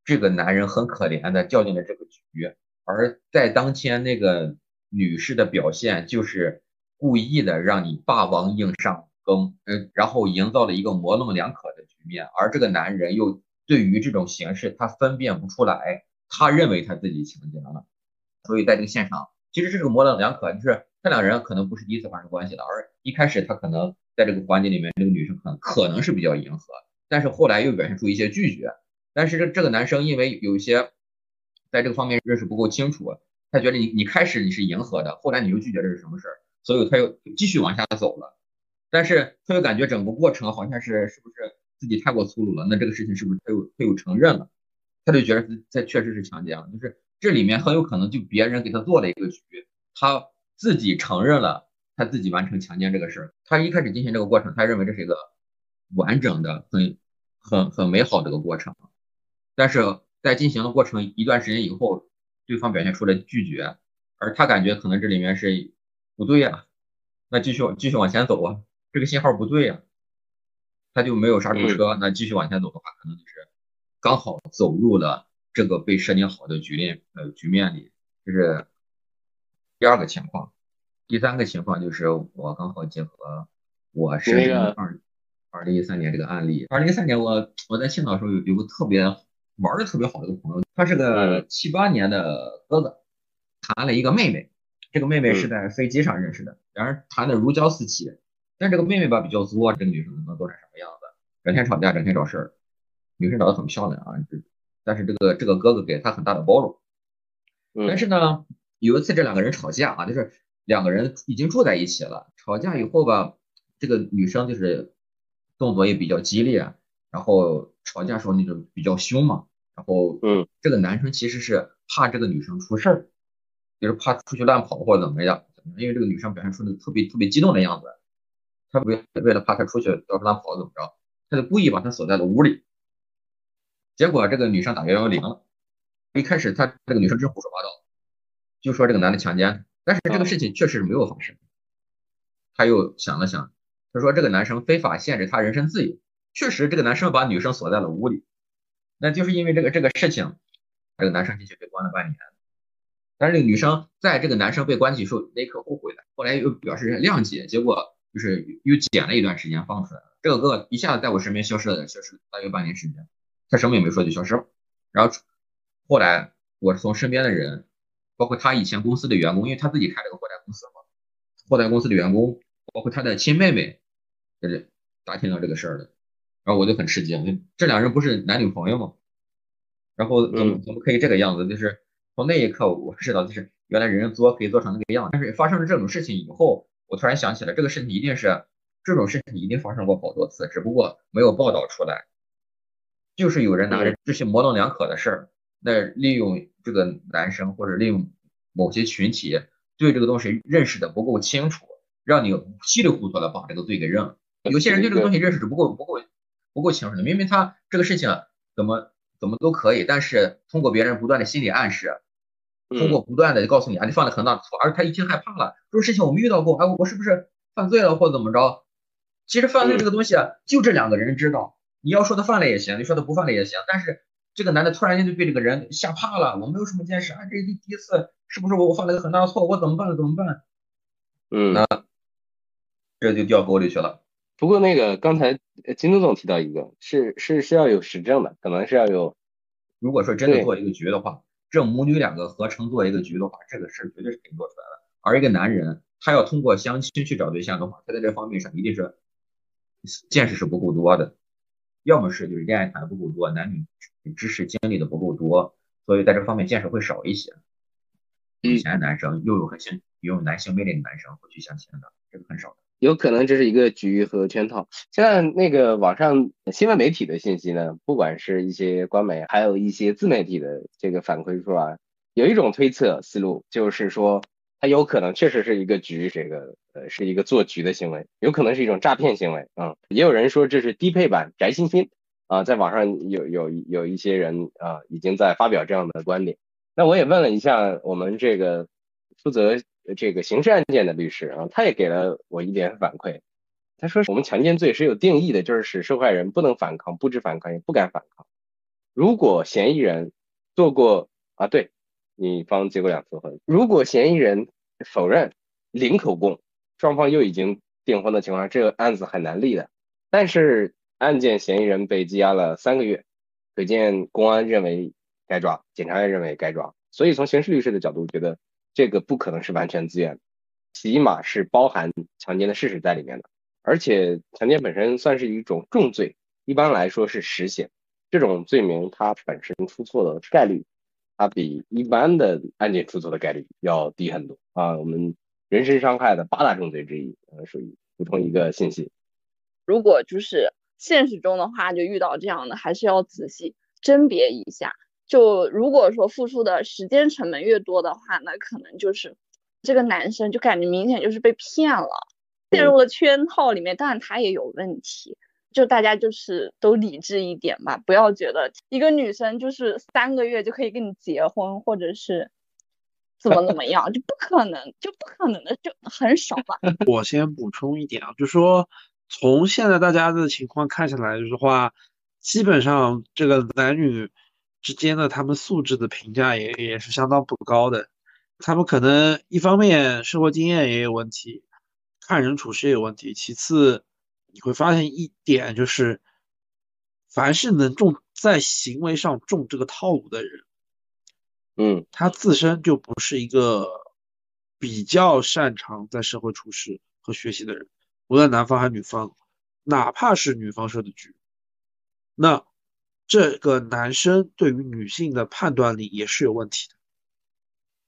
这个男人很可怜的掉进了这个局，而在当天那个女士的表现就是。故意的让你霸王硬上弓，嗯，然后营造了一个模棱两可的局面，而这个男人又对于这种形式他分辨不出来，他认为他自己情节了，所以在这个现场，其实这个模棱两可，就是他两人可能不是第一次发生关系了，而一开始他可能在这个环节里面，这个女生可能可能是比较迎合，但是后来又表现出一些拒绝，但是这这个男生因为有一些在这个方面认识不够清楚，他觉得你你开始你是迎合的，后来你又拒绝，这是什么事儿？所以他又继续往下走了，但是他又感觉整个过程好像是是不是自己太过粗鲁了？那这个事情是不是他又他又承认了？他就觉得他确实是强奸了，就是这里面很有可能就别人给他做了一个局，他自己承认了他自己完成强奸这个事儿。他一开始进行这个过程，他认为这是一个完整的、很很很美好的一个过程，但是在进行的过程一段时间以后，对方表现出了拒绝，而他感觉可能这里面是。不对呀，那继续继续往前走啊，这个信号不对呀，他就没有刹住车，那继续往前走的话，可能就是刚好走入了这个被设定好的局面呃局面里，这是第二个情况。第三个情况就是我刚好结合我是二二零一三年这个案例，二零一三年我我在青岛的时候有有个特别玩的特别好的一个朋友，他是个七八年的哥哥，谈了一个妹妹。这个妹妹是在飞机上认识的，两人谈的如胶似漆。但这个妹妹吧比较作，这个女生能做成什么样子？整天吵架，整天找事儿。女生长得很漂亮啊，但是这个这个哥哥给她很大的包容。但是呢，有一次这两个人吵架啊，就是两个人已经住在一起了，吵架以后吧，这个女生就是动作也比较激烈，然后吵架时候那种比较凶嘛。然后，嗯，这个男生其实是怕这个女生出事儿。就是怕出去乱跑或者怎么样，因为这个女生表现出那个特别特别激动的样子，他为为了怕她出去到处乱跑怎么着，他就故意把她锁在了屋里。结果这个女生打幺幺零了，一开始他这个女生真胡说八道，就说这个男的强奸，但是这个事情确实是没有发生。他又想了想，他说这个男生非法限制他人身自由，确实这个男生把女生锁在了屋里，那就是因为这个这个事情，这个男生进去被关了半年。但是这个女生在这个男生被关起时候那一刻后悔了，后来又表示谅解，结果就是又减了一段时间放出来了。这个哥哥一下子在我身边消失了，消失大约半年时间，他什么也没说就消失了。然后后来我从身边的人，包括他以前公司的员工，因为他自己开了个货代公司嘛，货代公司的员工，包括他的亲妹妹，就是打听到这个事儿的。然后我就很吃惊，这两人不是男女朋友吗？然后怎么怎么可以这个样子？就是。从那一刻，我知道就是原来人人作可以做成那个样。但是发生了这种事情以后，我突然想起来，这个事情一定是这种事情一定发生过好多次，只不过没有报道出来。就是有人拿着这些模棱两可的事儿，那利用这个男生或者利用某些群体对这个东西认识的不够清楚，让你稀里糊涂的把这个罪给认了。有些人对这个东西认识是不够不够不够清楚的，明明他这个事情怎么怎么都可以，但是通过别人不断的心理暗示。通过不断的告诉你啊，你犯了很大的错，而他一听害怕了，这种事情我们遇到过，哎，我是不是犯罪了或者怎么着？其实犯罪这个东西啊，就这两个人知道。你要说他犯了也行，你说他不犯了也行。但是这个男的突然间就被这个人吓怕了，我没有什么见识啊，这第第一次，是不是我我犯了个很大的错？我怎么办？怎么办？嗯，那这就掉沟里去了。不过那个刚才金东总提到一个，是是是要有实证的，可能是要有，如果说真的做一个局的话。这母女两个合成做一个局的话，这个事绝对是可以做出来的。而一个男人，他要通过相亲去找对象的话，他在这方面上一定是见识是不够多的，要么是就是恋爱谈的不够多，男女知识经历的不够多，所以在这方面见识会少一些。有钱的男生又有很性又有男性魅力的男生会去相亲的，这个很少的。有可能这是一个局和圈套。现在那个网上新闻媒体的信息呢，不管是一些官媒，还有一些自媒体的这个反馈出来，有一种推测思路，就是说它有可能确实是一个局，这个呃是一个做局的行为，有可能是一种诈骗行为啊。也有人说这是低配版翟欣欣啊，在网上有有有一些人啊已经在发表这样的观点。那我也问了一下我们这个负责。这个刑事案件的律师啊，他也给了我一点反馈。他说，我们强奸罪是有定义的，就是使受害人不能反抗、不知反抗、也不敢反抗。如果嫌疑人做过啊，对，女方结过两次婚。如果嫌疑人否认、零口供，双方又已经订婚的情况下，这个案子很难立的。但是案件嫌疑人被羁押了三个月，可见公安认为该抓，检察院认为该抓。所以从刑事律师的角度觉得。这个不可能是完全自愿，起码是包含强奸的事实在里面的。而且强奸本身算是一种重罪，一般来说是实刑。这种罪名它本身出错的概率，它比一般的案件出错的概率要低很多啊。我们人身伤害的八大重罪之一，呃，属于补充一个信息。如果就是现实中的话，就遇到这样的，还是要仔细甄别一下。就如果说付出的时间成本越多的话，那可能就是这个男生就感觉明显就是被骗了，陷入了圈套里面。当然他也有问题，就大家就是都理智一点吧，不要觉得一个女生就是三个月就可以跟你结婚，或者是怎么怎么样，就不可能，就不可能的，就很少吧。[laughs] 我先补充一点啊，就说从现在大家的情况看下来的话，基本上这个男女。之间的他们素质的评价也也是相当不高的，他们可能一方面生活经验也有问题，看人处事也有问题。其次，你会发现一点就是，凡是能中在行为上中这个套路的人，嗯，他自身就不是一个比较擅长在社会处事和学习的人，无论男方还是女方，哪怕是女方设的局，那。这个男生对于女性的判断力也是有问题的，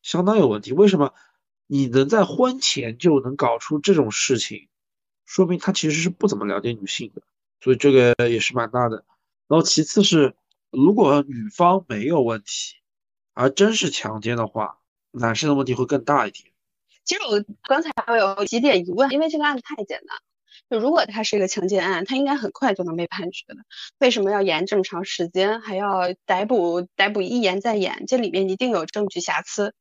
相当有问题。为什么你能在婚前就能搞出这种事情，说明他其实是不怎么了解女性的，所以这个也是蛮大的。然后其次是，如果女方没有问题，而真是强奸的话，男生的问题会更大一点。其实我刚才我有几点疑问，因为这个案子太简单。就如果他是一个强奸案，他应该很快就能被判决的，为什么要延这么长时间，还要逮捕？逮捕一延再延，这里面一定有证据瑕疵。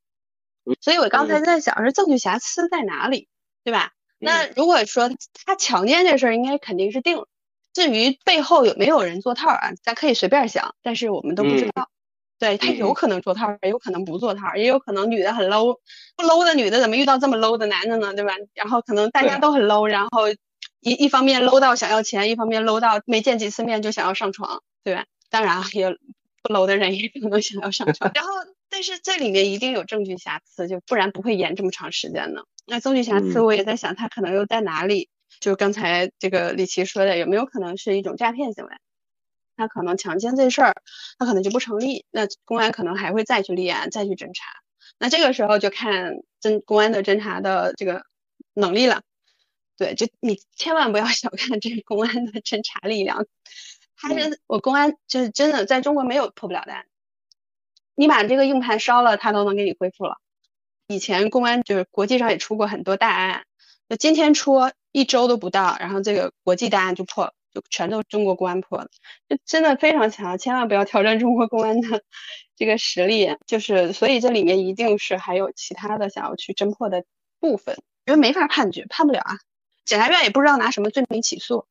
所以我刚才在想，是证据瑕疵在哪里，对吧？那如果说他强奸这事儿，应该肯定是定了。至于背后有没有人做套啊，咱可以随便想，但是我们都不知道。对他有可能做套，也有可能不做套，也有可能女的很 low，不 low 的女的怎么遇到这么 low 的男的呢？对吧？然后可能大家都很 low，然后。一一方面搂到想要钱，一方面搂到没见几次面就想要上床，对吧？当然也不搂的人也可能想要上床。[laughs] 然后，但是这里面一定有证据瑕疵，就不然不会延这么长时间呢。那证据瑕疵，我也在想，他可能又在哪里？就刚才这个李琦说的，有没有可能是一种诈骗行为？他可能强奸这事儿，他可能就不成立。那公安可能还会再去立案，再去侦查。那这个时候就看侦公安的侦查的这个能力了。对，就你千万不要小看这个公安的侦查力量，他是我公安就是真的在中国没有破不了的案，你把这个硬盘烧了，他都能给你恢复了。以前公安就是国际上也出过很多大案，就今天出一周都不到，然后这个国际大案就破了，就全都中国公安破了，就真的非常强，千万不要挑战中国公安的这个实力，就是所以这里面一定是还有其他的想要去侦破的部分，因为没法判决，判不了啊。检察院也不知道拿什么罪名起诉，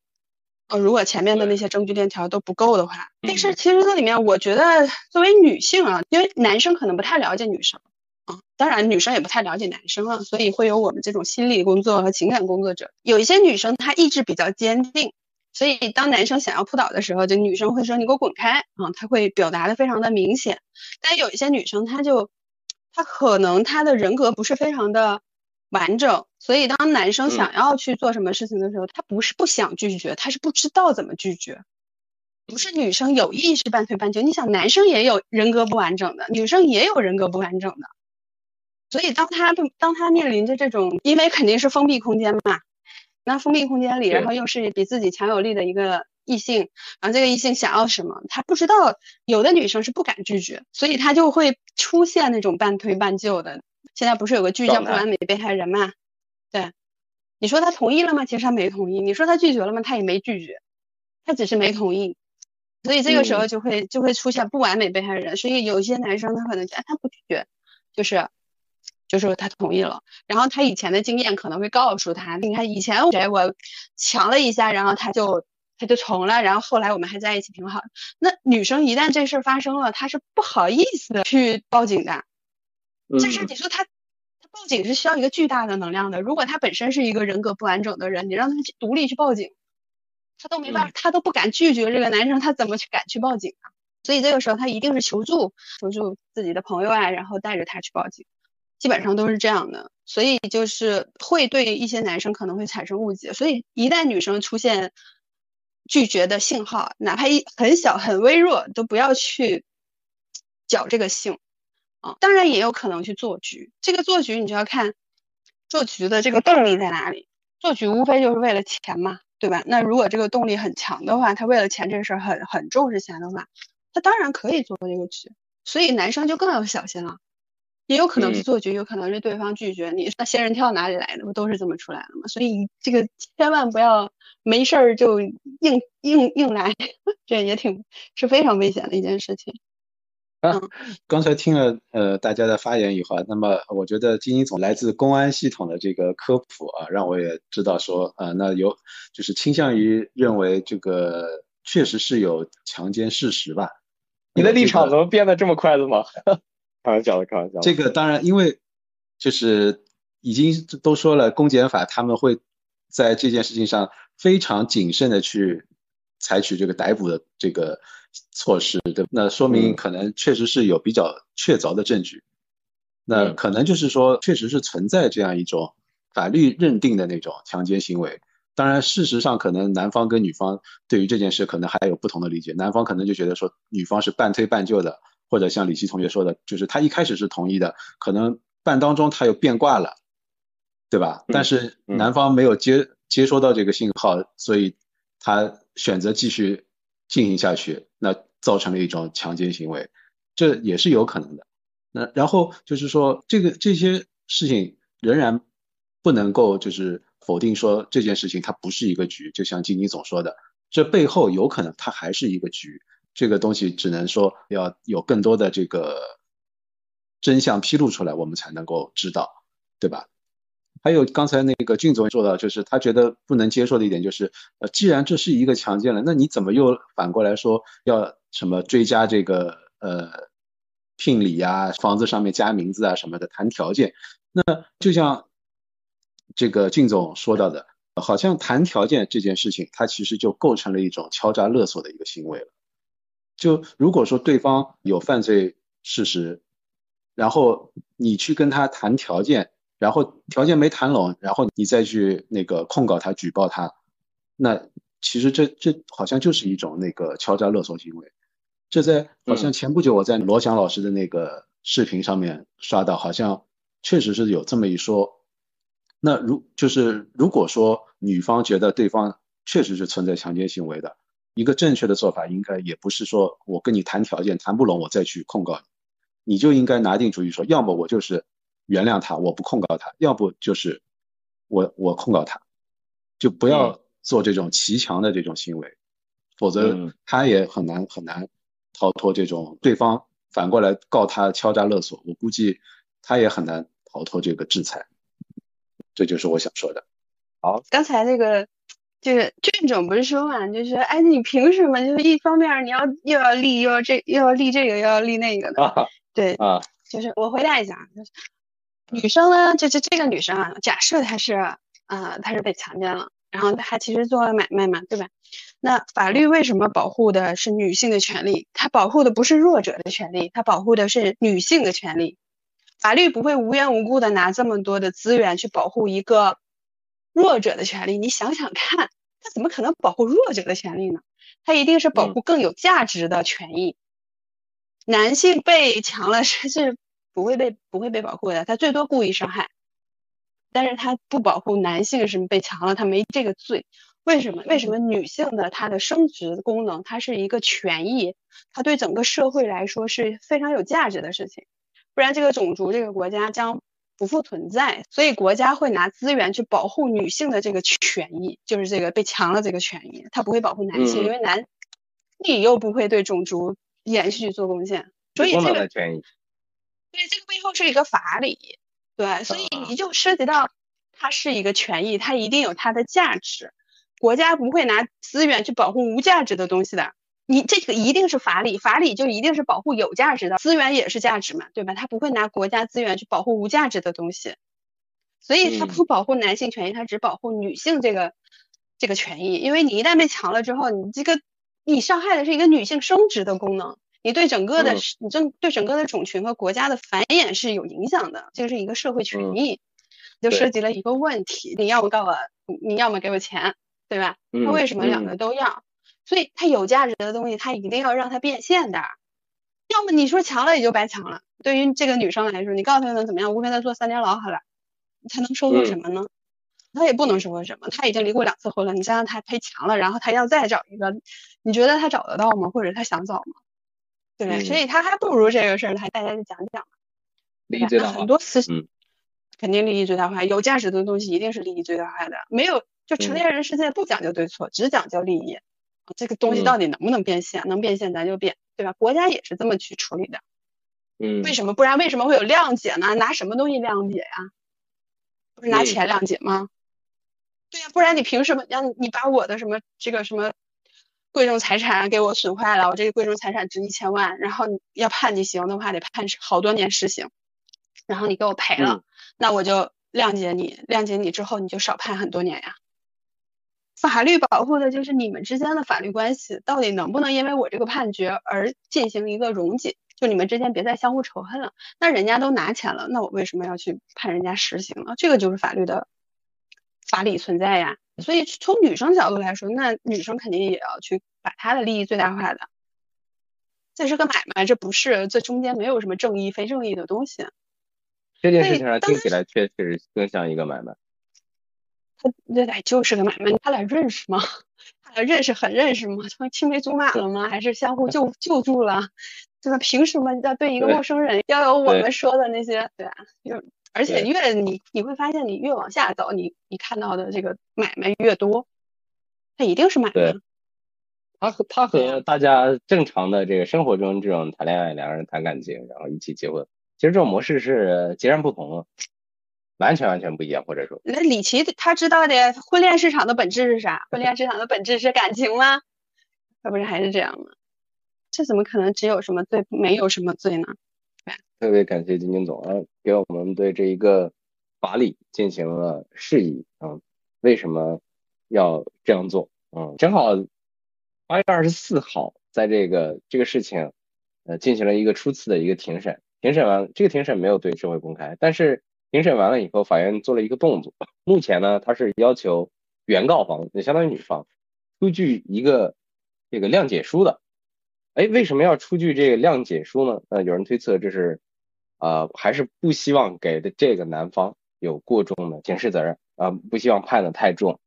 呃，如果前面的那些证据链条都不够的话，但是其实这里面我觉得作为女性啊，因为男生可能不太了解女生啊，当然女生也不太了解男生啊，所以会有我们这种心理工作和情感工作者。有一些女生她意志比较坚定，所以当男生想要扑倒的时候，就女生会说你给我滚开啊，她会表达的非常的明显。但有一些女生她就她可能她的人格不是非常的。完整，所以当男生嗯想要去做什么事情的时候，他不是不想拒绝，他是不知道怎么拒绝。不是女生有意识半推半就，你想男生也有人格不完整的，女生也有人格不完整的，所以当他当他面临着这种，因为肯定是封闭空间嘛，那封闭空间里，然后又是比自己强有力的一个异性，然后这个异性想要什么，他不知道，有的女生是不敢拒绝，所以他就会出现那种半推半就的。现在不是有个剧叫《不完美被害人》嘛？对，你说他同意了吗？其实他没同意。你说他拒绝了吗？他也没拒绝，他只是没同意。所以这个时候就会、就会出现不完美被害人。所以有些男生他可能哎他不拒绝，就是就是他同意了，然后他以前的经验可能会告诉他，你看以前谁我强了一下，然后他就他就从了，然后后来我们还在一起挺好。那女生一旦这事儿发生了，她是不好意思去报警的。这事儿嗯你说他他报警是需要一个巨大的能量的。如果他本身是一个人格不完整的人，你让他去独立去报警，他都没办法，他都不敢拒绝这个男生，他怎么去敢去报警啊？所以这个时候他一定是求助，求助自己的朋友啊，然后带着他去报警，基本上都是这样的。所以就是会对一些男生可能会产生误解。所以一旦女生出现拒绝的信号，哪怕一很小很微弱，都不要去搅这个性。啊，当然也有可能去做局。这个做局你就要看做局的这个动力在哪里。做局无非就是为了钱嘛，对吧？那如果这个动力很强的话，他为了钱这个事儿很很重视钱的话，他当然可以做这个局。所以男生就更要小心了。也有可能是嗯做局，有可能是对方拒绝你。那仙人跳哪里来的？不都是这么出来的吗？所以这个千万不要没事儿就硬硬硬来，[laughs] 这也挺是非常危险的一件事情。[laughs] 刚才听了呃大家的发言以后啊，那么我觉得金英总来自公安系统的这个科普啊，让我也知道说啊、那有就是倾向于认为这个确实是有强奸事实吧。你的立场怎么变得这么快的吗？[laughs] 开玩笑的，开玩笑的。这个当然，因为就是已经都说了，公检法他们会在这件事情上非常谨慎的去采取这个逮捕的这个措施，对吧？那说明嗯可能确实是有比较确凿的证据。那嗯可能就是说，确实是存在这样一种法律认定的那种强奸行为。当然，事实上可能男方跟女方对于这件事可能还有不同的理解，男方可能就觉得说女方是半推半就的，或者像李琦同学说的，就是他一开始是同意的，可能半当中他又变卦了，对吧？嗯但是嗯男方没有接接收到这个信号，所以他选择继续进行下去，那造成了一种强奸行为，这也是有可能的。那然后就是说，这个这些事情仍然不能够就是否定说这件事情它不是一个局，就像金妮总说的，这背后有可能它还是一个局。这个东西只能说要有更多的这个真相披露出来，我们才能够知道，对吧？还有刚才那个俊总说到，就是他觉得不能接受的一点就是，呃，既然这是一个强奸了，那你怎么又反过来说要什么追加这个呃聘礼呀、房子上面加名字啊什么的，谈条件？那就像这个俊总说到的，好像谈条件这件事情，它其实就构成了一种敲诈勒索的一个行为了。就如果说对方有犯罪事实，然后你去跟他谈条件，然后条件没谈拢，然后你再去那个控告他、举报他，那其实这这好像就是一种那个敲诈勒索行为。这在好像前不久我在罗翔老师的那个视频上面刷到，好像确实是有这么一说。那如就是如果说女方觉得对方确实是存在强奸行为的，一个正确的做法应该也不是说我跟你谈条件谈不拢我再去控告你，你就应该拿定主意说，要么我就是原谅他，我不控告他，要不就是我我控告他，就不要做这种骑墙的这种行为，否则嗯他也很难很难逃脱这种对方反过来告他敲诈勒索，我估计他也很难逃脱这个制裁。这就是我想说的。好刚才那个就是俊总不是说嘛，就是哎，你凭什么就是一方面你要又要立又要这又要立这个又要立那个的？啊对，啊，就是我回答一下，就是女生呢，就就这个女生啊，假设她是啊、呃她是被强奸了，然后她其实做了买卖嘛，对吧？那法律为什么保护的是女性的权利？它保护的不是弱者的权利，它保护的是女性的权利。法律不会无缘无故的拿这么多的资源去保护一个弱者的权利。你想想看，他怎么可能保护弱者的权利呢？他一定是保护更有价值的权益。男性被强了是是不会被不会被保护的，他最多故意伤害，但是他不保护男性是被强了，他没这个罪。为什么？为什么女性的她的生殖功能，它是一个权益，它对整个社会来说是非常有价值的事情，不然这个种族这个国家将不复存在。所以国家会拿资源去保护女性的这个权益，就是这个被强了这个权益，他不会保护男性，因为男你又不会对种族延续做贡献，所以这个权益，对这个背后是一个法理，对，所以你就涉及到它是一个权益，它一定有它的价值。国家不会拿资源去保护无价值的东西的，你这个一定是法理，法理就一定是保护有价值的资源也是价值嘛，对吧？他不会拿国家资源去保护无价值的东西，所以他不保护男性权益，他只保护女性这个这个权益。因为你一旦被强了之后，你这个你伤害的是一个女性生殖的功能，你对整个的你正对整个的种群和国家的繁衍是有影响的，这是一个社会权益，就涉及了一个问题，你要么告我，你要么给我钱。对吧？他为什么两个都要？所以他有价值的东西，他一定要让它变现的。要么你说强了也就白强了。对于这个女生来说，你告诉她能怎么样？无非她坐三年牢好了，她能收获什么呢？她也不能收获什么。她已经离过两次婚了，你再让她赔强了，然后她要再找一个，你觉得她找得到吗？或者她想找吗？对不对？所以他还不如这个事儿，还大家就讲讲。利益最大化。很多思想肯定利益最大化，有价值的东西一定是利益最大化的，没有。就成年人世界不讲究对错，只讲究利益。这个东西到底能不能变现？能变现咱就变，对吧？国家也是这么去处理的。嗯。为什么？不然为什么会有谅解呢？拿什么东西谅解呀？不是拿钱谅解吗？对呀，不然你凭什么让你把我的什么这个什么贵重财产给我损坏了？我这个贵重财产值一千万，然后要判你刑的话得判好多年实刑，然后你给我赔了，那我就谅解你，谅解你之后你就少判很多年呀。法律保护的就是你们之间的法律关系，到底能不能因为我这个判决而进行一个溶解？就你们之间别再相互仇恨了。那人家都拿钱了，那我为什么要去判人家实刑呢？这个就是法律的法理存在呀。所以从女生角度来说，那女生肯定也要去把她的利益最大化的。这是个买卖，这不是这中间没有什么正义非正义的东西。这件事情上听起来确实更像一个买卖。他那俩就是个买卖，他俩认识吗？他俩认识很认识吗？他们青梅竹马了吗？还是相互 [laughs] 救救助了？对吧？凭什么要对一个陌生人要有我们说的那些？对吧？就而且越你你会发现，你越往下走，你你看到的这个买卖越多，它一定是买卖。他和他和大家正常的这个生活中这种谈恋爱，两个人谈感情，然后一起结婚，其实这种模式是截然不同的。完全完全不一样，或者说，那李琦他知道的婚恋市场的本质是啥？婚恋市场的本质是感情吗？他不是还是这样吗？这怎么可能只有什么罪，没有什么罪呢？特别感谢金金总啊，给我们对这一个法理进行了释疑啊，为什么要这样做？嗯，正好八月二十四号，在这个这个事情呃进行了一个初次的一个庭审，庭审完这个庭审没有对社会公开，但是。庭审完了以后，法院做了一个动作。目前呢，他是要求原告方，也相当于女方，出具一个这个谅解书的。哎，为什么要出具这个谅解书呢？呃，有人推测这是，呃，还是不希望给的这个男方有过重的刑事责任呃，不希望判的太重。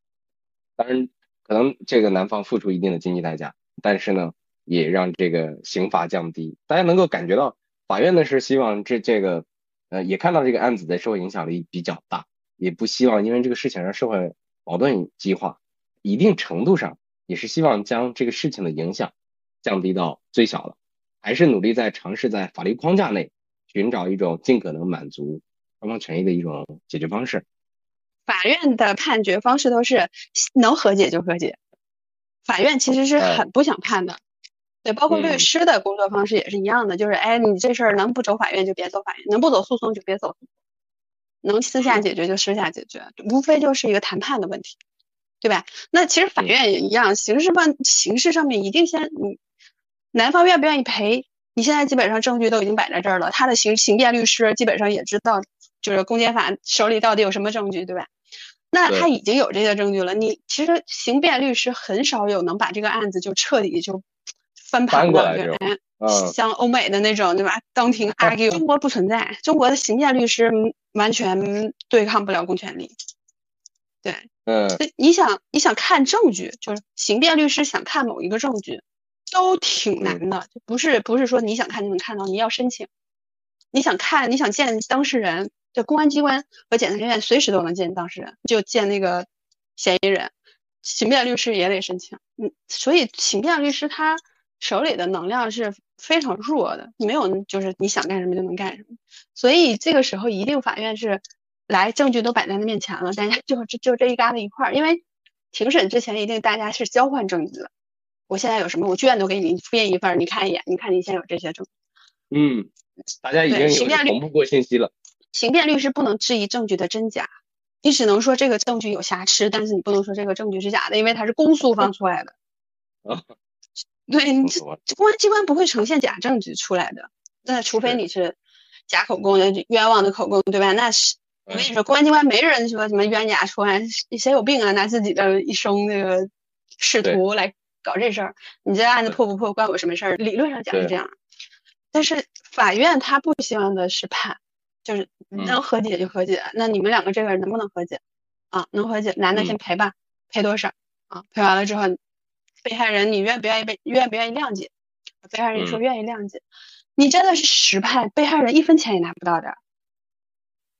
当然，可能这个男方付出一定的经济代价，但是呢，也让这个刑罚降低。大家能够感觉到，法院呢是希望这这个。呃，也看到这个案子的社会影响力比较大，也不希望因为这个事情让社会矛盾激化，一定程度上也是希望将这个事情的影响降低到最小了，还是努力在尝试在法律框架内寻找一种尽可能满足双方权益的一种解决方式。法院的判决方式都是能和解就和解，法院其实是很不想判的。对，包括律师的工作方式也是一样的，就是哎，你这事儿能不走法院就别走法院，能不走诉讼就别走，能私下解决就私下解决，无非就是一个谈判的问题，对吧？那其实法院也一样，形式上形式上面一定先你男方愿不愿意赔，你现在基本上证据都已经摆在这儿了，他的刑刑辩律师基本上也知道，就是公检法手里到底有什么证据，对吧？那他已经有这些证据了，你其实刑辩律师很少有能把这个案子就彻底就翻盘过来，嗯，像欧美的那种，对吧？当庭 [laughs] argue，中国不存在，中国的刑辩律师完全对抗不了公权力。对，嗯，你想你想看证据，就是刑辩律师想看某一个证据，都挺难的，就不是不是说你想看就能看到，你要申请。你想看，你想见当事人，就公安机关和检察院随时都能见当事人，就见那个嫌疑人，刑辩律师也得申请。嗯，所以刑辩律师他手里的能量是非常弱的，没有就是你想干什么就能干什么。所以这个时候一定法院是。来，证据都摆在他面前了，大家 [laughs] 就就就这一疙瘩一块儿，因为庭审之前一定大家是交换证据的。我现在有什么，我卷都给你复印一份，你看一眼，你看你现在有这些证。嗯，大家已经有同步过信息了。刑辩律师不能质疑证据的真假，你只能说这个证据有瑕疵，但是你不能说这个证据是假的，因为它是公诉方出来的。[laughs] 啊，对，你这公安机关不会呈现假证据出来的，那除非你是假口供的冤枉的口供，对吧？那是。我跟你说，公安机关没人说什么冤假错案，谁有病啊？拿自己的一生那个仕途来搞这事儿，你这案子破不破关我什么事儿？理论上讲是这样，但是法院他不希望的是判，就是能和解就和解。那你们两个这个人能不能和解？啊，能和解，男的先赔吧，赔多少？啊，赔完了之后，被害人你愿不愿意被愿不愿意谅解？被害人说愿意谅解，你真的是实判，被害人一分钱也拿不到的。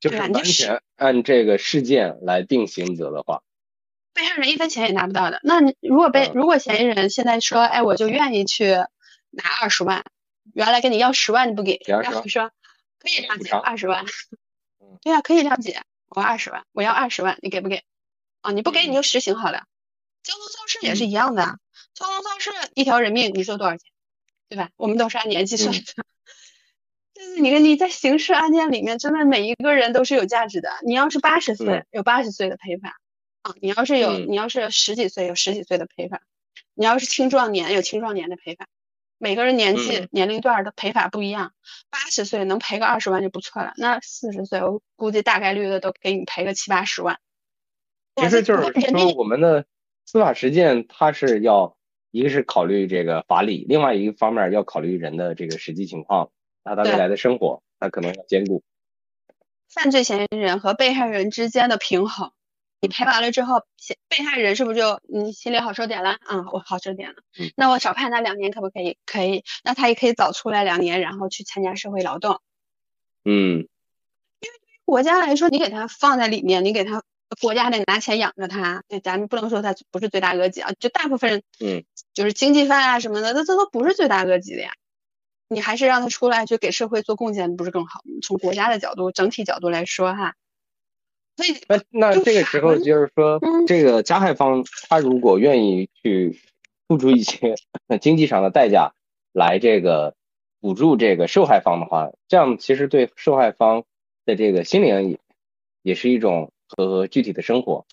就是完全按这个事件来定刑责的话，被害人一分钱也拿不到的。那如果被如果嫌疑人现在说，哎，我就愿意去拿二十万，原来跟你要十万你不给，然后说可以谅解二十万，[laughs] 对呀，可以谅解，我二十万，我要二十万，你给不给？啊，你不给你就实行好了。交通肇事也是一样的，交通肇事一条人命，你说多少钱？对吧？我们都是按年计算的。就是你跟你在刑事案件里面，真的每一个人都是有价值的。你要是八十岁，有八十岁的赔法啊；你要是有，你要是十几岁，有十几岁的赔法；你要是青壮年，有青壮年的赔法。每个人年纪年龄段的赔法不一样。八十岁能赔个二十万就不错了，那四十岁我估计大概率的都给你赔个七八十万。其实就是说，我们的司法实践它是要一个是考虑这个法理，另外一个方面要考虑人的这个实际情况。那他未来的生活，他可能要兼顾犯罪嫌疑人和被害人之间的平衡。你赔完了之后，被害人是不是就你心里好受点了？啊，我好受点了。那我少判他两年可不可以？可以。那他也可以早出来两年，然后去参加社会劳动。嗯。因为对于国家来说，你给他放在里面，你给他国家得拿钱养着他。对，咱们不能说他不是罪大恶极啊，就大部分人嗯，就是经济犯啊什么的，那这都不是罪大恶极的呀。你还是让他出来去给社会做贡献，不是更好吗？从国家的角度、整体角度来说，哈。所以那那这个时候就是说，这个加害方他如果愿意去付出一些经济上的代价来这个补助这个受害方的话，这样其实对受害方的这个心灵也也是一种和具体的生活。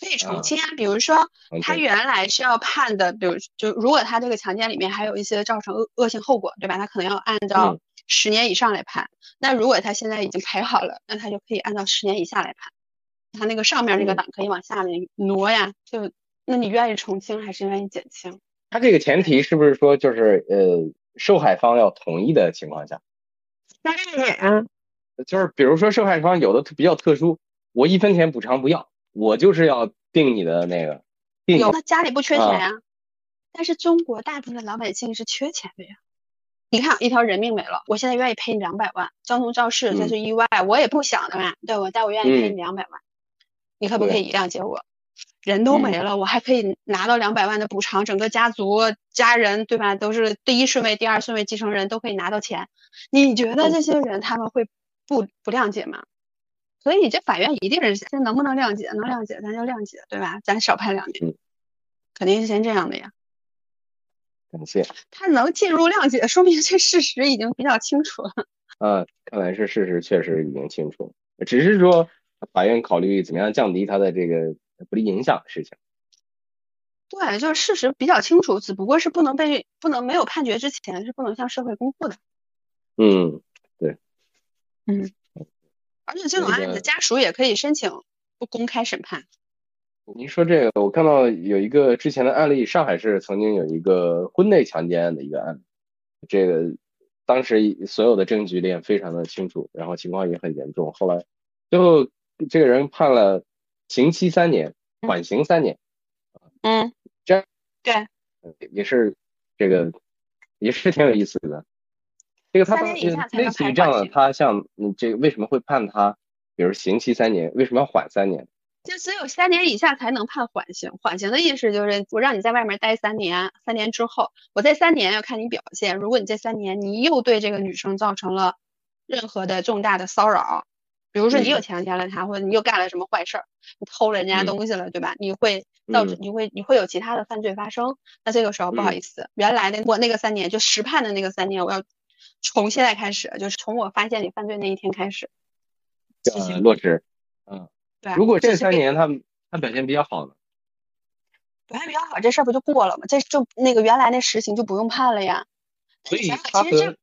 可以从轻啊，比如说他原来是要判的，比如就如果他这个强奸里面还有一些造成恶恶性后果，对吧？他可能要按照十年以上来判。那如果他现在已经赔好了，那他就可以按照十年以下来判。他那个上面那个档可以往下面挪呀。就那你愿意从轻还是愿意减轻？他这个前提是不是说就是呃受害方要同意的情况下？那这个啊，就是比如说受害方有的比较特殊，我一分钱补偿不要。我就是要定你的那个，有他家里不缺钱啊，但是中国大部分老百姓是缺钱的呀。你看一条人命没了，我现在愿意赔你两百万，交通肇事这是意外，我也不想的嘛，对我但我愿意赔你两百万，你可不可以谅解我？人都没了，我还可以拿到两百万的补偿，整个家族家人对吧，都是第一顺位、第二顺位继承人都可以拿到钱，你觉得这些人他们会不不谅解吗？所以这法院一定是先能不能谅解，能谅解咱就谅解，对吧？咱少判两年，肯定是先这样的呀。感谢。他能进入谅解，说明这事实已经比较清楚了。啊，[laughs] 看来是事实确实已经清楚，只是说法院考虑怎么样降低他的这个不利影响的事情。对，就是事实比较清楚，只不过是不能被不能没有判决之前是不能向社会公布的。嗯，对嗯，而且这种案子家属也可以申请不公开审判。您说这个，我看到有一个之前的案例，上海市曾经有一个婚内强奸案的一个案子，这个当时所有的证据链非常的清楚，然后情况也很严重，后来最后这个人判了刑期三年，缓刑三年。嗯，这样对，也是这个也是挺有意思的。这个他当类似于这样的，他像你这个为什么会判他，比如刑期三年，为什么要缓三年？就只有三年以下才能判缓刑。缓刑的意思就是我让你在外面待三年，三年之后，我这三年要看你表现。如果你这三年你又对这个女生造成了任何的重大的骚扰，比如说你又强奸了她，或者你又干了什么坏事儿，你偷了人家东西了，对吧？你会造成你会你会有其他的犯罪发生。那这个时候不好意思，原来的我那个三年就实判的那个三年，我要从现在开始，就是从我发现你犯罪那一天开始呃落实。嗯。对，如果这三年他他表现比较好呢？表现比较好，这事儿不就过了吗？这就那个原来那实刑就不用判了呀。所以他和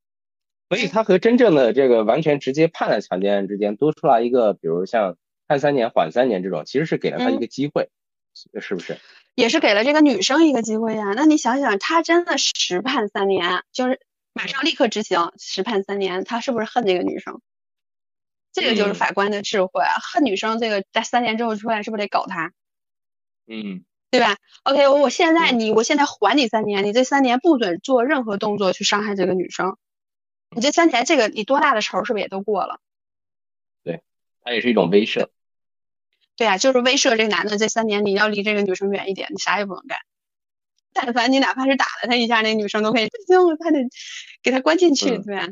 所以他和真正的这个完全直接判了强奸案之间多出来一个，比如像判三年缓三年这种，其实是给了他一个机会，是不是？也是给了这个女生一个机会呀。那你想想，他真的实判三年，就是马上立刻执行实判三年，他是不是恨这个女生？这个就是法官的智慧啊！恨女生，这个在三年之后出来，是不是得搞她？嗯，对吧？OK，我现在你，我现在还你三年，你这三年不准做任何动作去伤害这个女生。你这三年，这个你多大的仇是不是也都过了？对，它也是一种威慑。对啊，就是威慑这男的，这三年你要离这个女生远一点，你啥也不能干。但凡你哪怕是打了他一下，那女生都可以不行，[laughs] 他得给他关进去，对吧？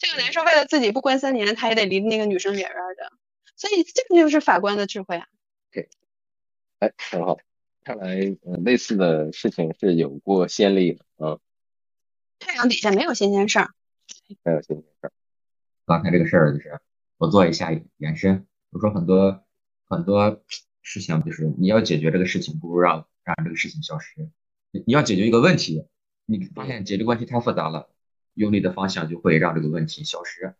这个男生为了自己不关三年，他也得离那个女生远远的，所以这个就是法官的智慧啊。对，哎，很好，看来类似的事情是有过先例的啊。太阳底下没有新鲜事儿，没有新鲜事儿。刚才这个事儿就是我做一下延伸，我说很多很多事情就是你要解决这个事情，不如让让这个事情消失。你要解决一个问题，你发现解决关系太复杂了。用力的方向就会让这个问题消失。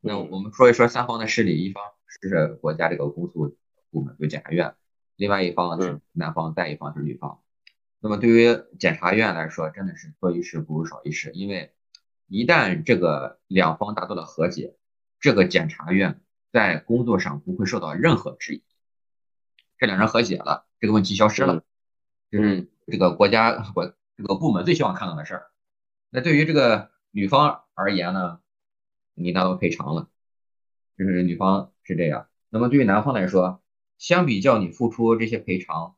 那我们说一说三方的势力，一方是国家这个公诉部门，就检察院；另外一方是男方，再一方是女方。那么对于检察院来说，真的是多一事不如少一事，因为一旦这个两方达到了和解，这个检察院在工作上不会受到任何质疑。这两人和解了，这个问题消失了，就是这个国家国这个部门最希望看到的事儿。那对于这个女方而言呢，你拿到赔偿了，就是女方是这样。那么对于男方来说，相比较你付出这些赔偿，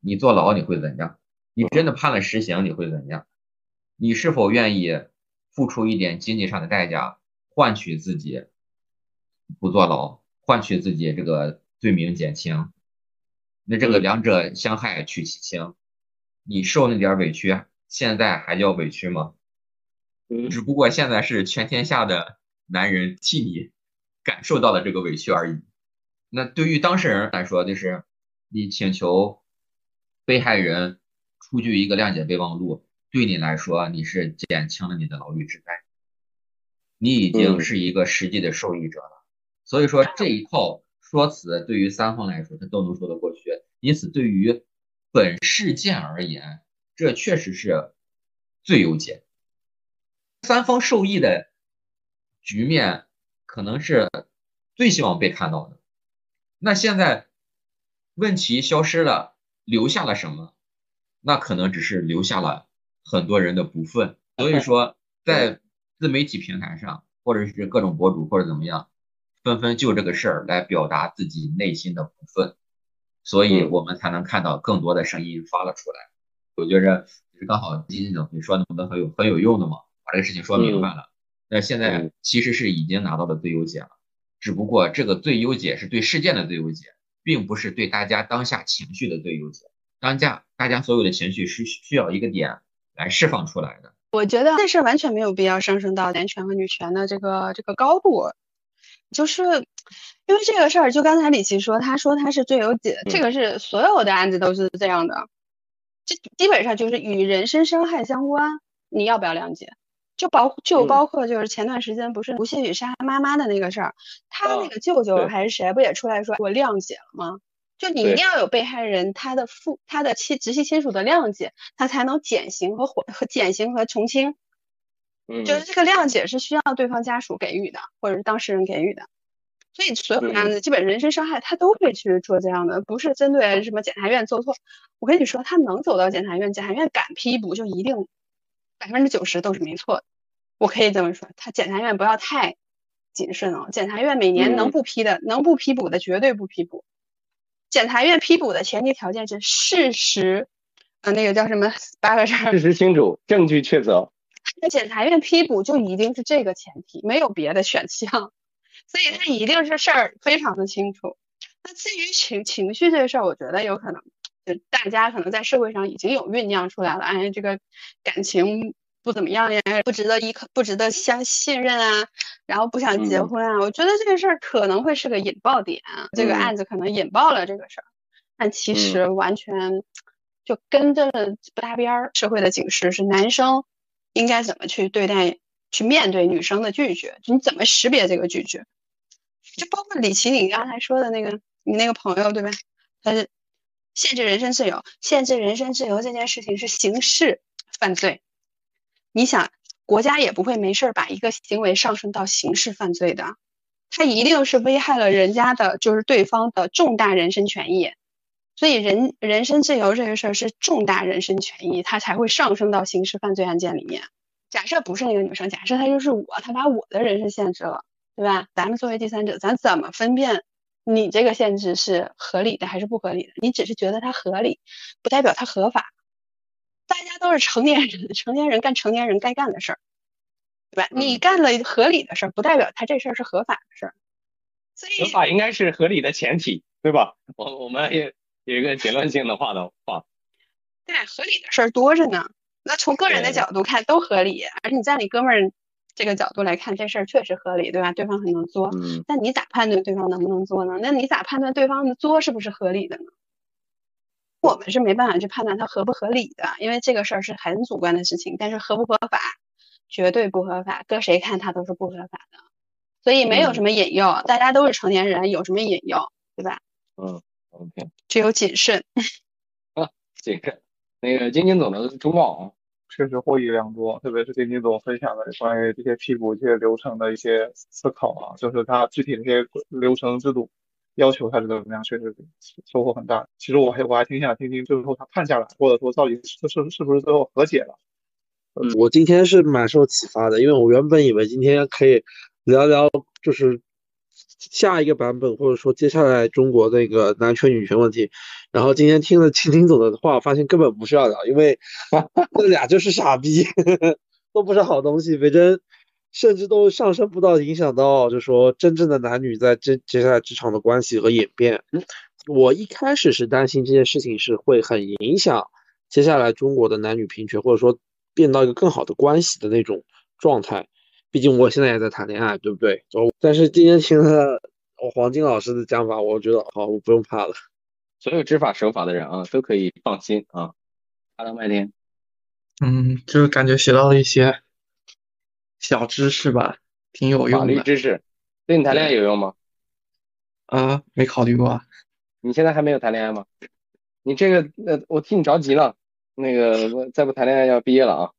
你坐牢你会怎样？你真的判了实刑你会怎样？你是否愿意付出一点经济上的代价，换取自己不坐牢，换取自己这个罪名减轻？那这个两者相害取其轻，你受那点委屈。现在还叫委屈吗？只不过现在是全天下的男人替你感受到了这个委屈而已。那对于当事人来说，就是你请求被害人出具一个谅解备忘录，对你来说你是减轻了你的牢狱之灾，你已经是一个实际的受益者了。所以说这一套说辞对于三方来说，他都能说得过去。因此，对于本事件而言，这确实是最优解，三方受益的局面可能是最希望被看到的。那现在问题消失了，留下了什么？那可能只是留下了很多人的不忿。所以说，在自媒体平台上，或者是各种博主或者怎么样，纷纷就这个事儿来表达自己内心的不忿，所以我们才能看到更多的声音发了出来。我觉着就是刚好金金总你说那么很有很有用的嘛，把这个事情说明白了。那现在其实是已经拿到了最优解了，只不过这个最优解是对事件的最优解，并不是对大家当下情绪的最优解。当下大家所有的情绪是需要一个点来释放出来的。我觉得这事完全没有必要上升到男权和女权的这个这个高度，就是因为这个事儿，就刚才李琦说，他说他是最优解，这个是所有的案子都是这样的。这基本上就是与人身伤害相关，你要不要谅解？就包就包括就是前段时间不是吴谢宇杀妈妈的那个事儿，他那个舅舅还是谁不也出来说我谅解了吗？就你一定要有被害人他的父他的亲直系亲属的谅解，他才能减刑和缓和减刑和从轻。嗯，就是这个谅解是需要对方家属给予的，或者是当事人给予的。所以所有案子基本人身伤害他都会去做这样的，不是针对什么检察院做错。我跟你说，他能走到检察院，检察院敢批捕，就一定百分之九十都是没错的。我可以这么说，他检察院不要太谨慎哦。检察院每年能不批的，能不批捕的绝对不批捕。检察院批捕的前提条件是事实，呃，那个叫什么八个字？事实清楚，证据确凿。那 [laughs] 检察院批捕就一定是这个前提，没有别的选项，所以他一定是事儿非常的清楚。那至于情情绪这个事儿，我觉得有可能，就大家可能在社会上已经有酝酿出来了，哎，这个感情不怎么样呀，不值得依靠，不值得相信任啊，然后不想结婚啊。我觉得这个事儿可能会是个引爆点，这个案子可能引爆了这个事儿，但其实完全就跟着不搭边儿。社会的警示是男生。应该怎么去对待、去面对女生的拒绝？你怎么识别这个拒绝？就包括李琦，你刚才说的那个，你那个朋友对吧？他是限制人身自由，限制人身自由这件事情是刑事犯罪。你想，国家也不会没事儿把一个行为上升到刑事犯罪的，他一定是危害了人家的，就是对方的重大人身权益。所以人人身自由这个事儿是重大人身权益，它才会上升到刑事犯罪案件里面。假设不是那个女生，假设她就是我，她把我的人身限制了，对吧？咱们作为第三者，咱怎么分辨你这个限制是合理的还是不合理的？你只是觉得它合理，不代表它合法。大家都是成年人，成年人干成年人该干的事儿，对吧？你干了合理的事儿，不代表他这事儿是合法的事儿。所以合法应该是合理的前提，对吧？我我们也。有一个结论性的话的话，对，合理的事儿多着呢。那从个人的角度看都合理，而且你在你哥们儿这个角度来看，这事儿确实合理，对吧？对方很能作，嗯。那你咋判断对方能不能作呢？那你咋判断对方的作是不是合理的呢？我们是没办法去判断它合不合理的，因为这个事儿是很主观的事情。但是合不合法，绝对不合法，搁谁看它都是不合法的。所以没有什么引诱，大家都是成年人，有什么引诱，对吧？嗯。OK，只有谨慎啊，谨慎。那个金金总的周报啊，确实获益良多，特别是金金总分享的关于这些批股这些流程的一些思考啊，就是他具体的这些流程制度要求他是怎么样，确实收获很大。其实我还我还挺想听听最后他判下来，或者说到底是是是不是最后和解了。嗯，我今天是蛮受启发的，因为我原本以为今天可以聊聊就是。下一个版本，或者说接下来中国那个男权女权问题，然后今天听了青青总的话，发现根本不是要聊，因为 [laughs] 那俩就是傻逼，[laughs] 都不是好东西，反正甚至都上升不到影响到，就说真正的男女在这接下来职场的关系和演变。我一开始是担心这件事情是会很影响接下来中国的男女平权，或者说变到一个更好的关系的那种状态。毕竟我现在也在谈恋爱，对不对？但是今天听了我黄金老师的讲法，我觉得好，我不用怕了。所有知法守法的人啊，都可以放心啊。阿当麦田，嗯，就是感觉学到了一些小知识吧，挺有用的。法律知识对你谈恋爱有用吗？啊，没考虑过。你现在还没有谈恋爱吗？你这个，呃，我替你着急了。那个再不谈恋爱要毕业了啊。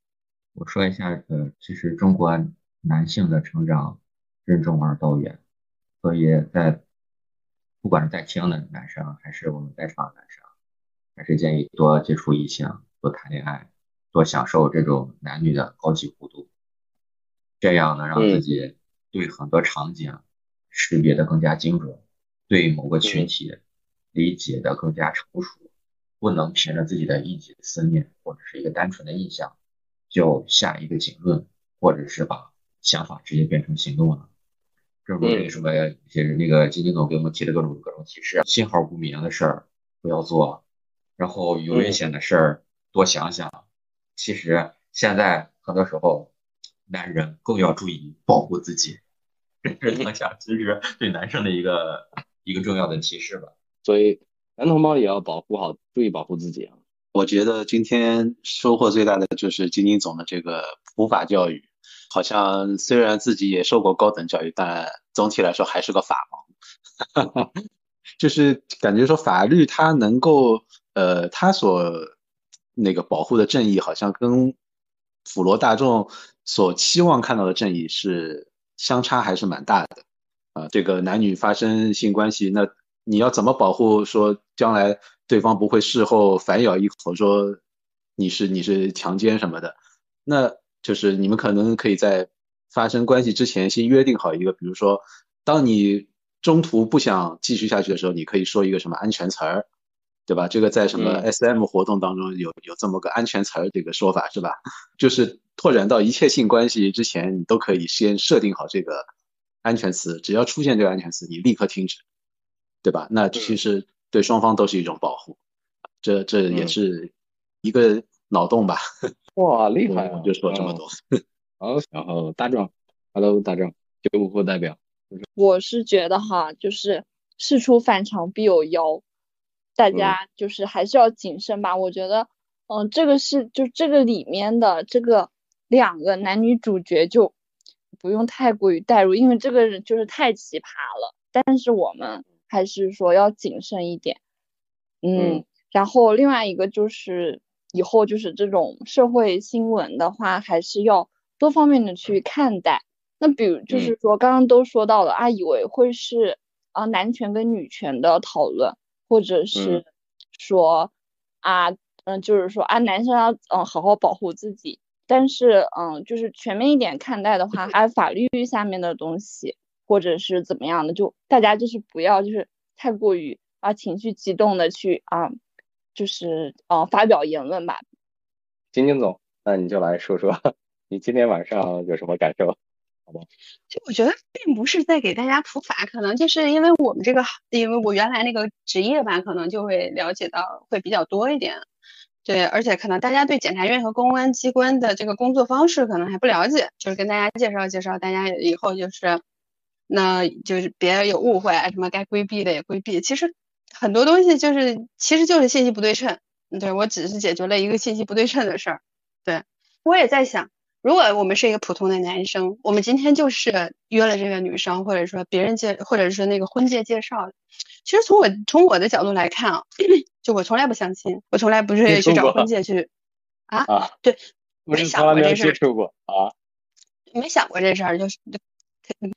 我说一下，呃，其实中国。男性的成长任重而道远，所以在不管是在听的男生，还是我们在场的男生，还是建议多接触异性，多谈恋爱，多享受这种男女的高级互动，这样能让自己对很多场景识别的更加精准，对某个群体理解的更加成熟，不能凭着自己的一己私念或者是一个单纯的印象就下一个结论，或者是把。想法直接变成行动了，这不那个什么，就是那个金金总给我们提的各种各种提示，信号不明的事儿不要做，然后有危险的事儿多想想。其实现在很多时候，男人更要注意保护自己，这是当下其实对男生的一个一个重要的提示吧。所以男同胞也要保护好，注意保护自己啊。我觉得今天收获最大的就是金金总的这个普法教育，好像虽然自己也受过高等教育，但总体来说还是个法盲，[laughs] 就是感觉说法律它能够，呃，它所那个保护的正义，好像跟普罗大众所期望看到的正义是相差还是蛮大的，啊，这个男女发生性关系，那你要怎么保护说将来？对方不会事后反咬一口说你是你是强奸什么的，那就是你们可能可以在发生关系之前先约定好一个，比如说，当你中途不想继续下去的时候，你可以说一个什么安全词儿，对吧？这个在什么 SM 活动当中有有这么个安全词儿这个说法是吧？就是拓展到一切性关系之前，你都可以先设定好这个安全词，只要出现这个安全词，你立刻停止，对吧？那其实。对双方都是一种保护，这这也是一个脑洞吧？哇，厉害！我就说这么多。[laughs] 好，然后大壮，Hello，大壮，九五后代表。我是觉得哈，就是事出反常必有妖，大家就是还是要谨慎吧。我觉得，嗯，这个是就这个里面的这个两个男女主角就不用太过于代入，因为这个人就是太奇葩了。但是我们。还是说要谨慎一点，嗯，然后另外一个就是以后就是这种社会新闻的话，还是要多方面的去看待。那比如就是说刚刚都说到了啊，以为会是啊男权跟女权的讨论，或者是说啊嗯，就是说啊男生要嗯好好保护自己，但是嗯就是全面一点看待的话，还有法律下面的东西。或者是怎么样的，就大家就是不要就是太过于啊情绪激动的去啊，就是啊发表言论吧。金金总，那你就来说说你今天晚上有什么感受，好吧？就我觉得并不是在给大家普法，可能就是因为我们这个，因为我原来那个职业吧，可能就会了解到会比较多一点。对，而且可能大家对检察院和公安机关的这个工作方式可能还不了解，就是跟大家介绍介绍，大家以后就是。那就是别有误会，什么该规避的也规避。其实很多东西就是，其实就是信息不对称。对我只是解决了一个信息不对称的事儿。对我也在想，如果我们是一个普通的男生，我们今天就是约了这个女生，或者说别人介，或者是那个婚介介绍。其实从我从我的角度来看啊，[coughs] 就我从来不相亲，我从来不是去找婚介去 [laughs] 啊啊，对，没想过这事儿啊，没想过这事儿，就是。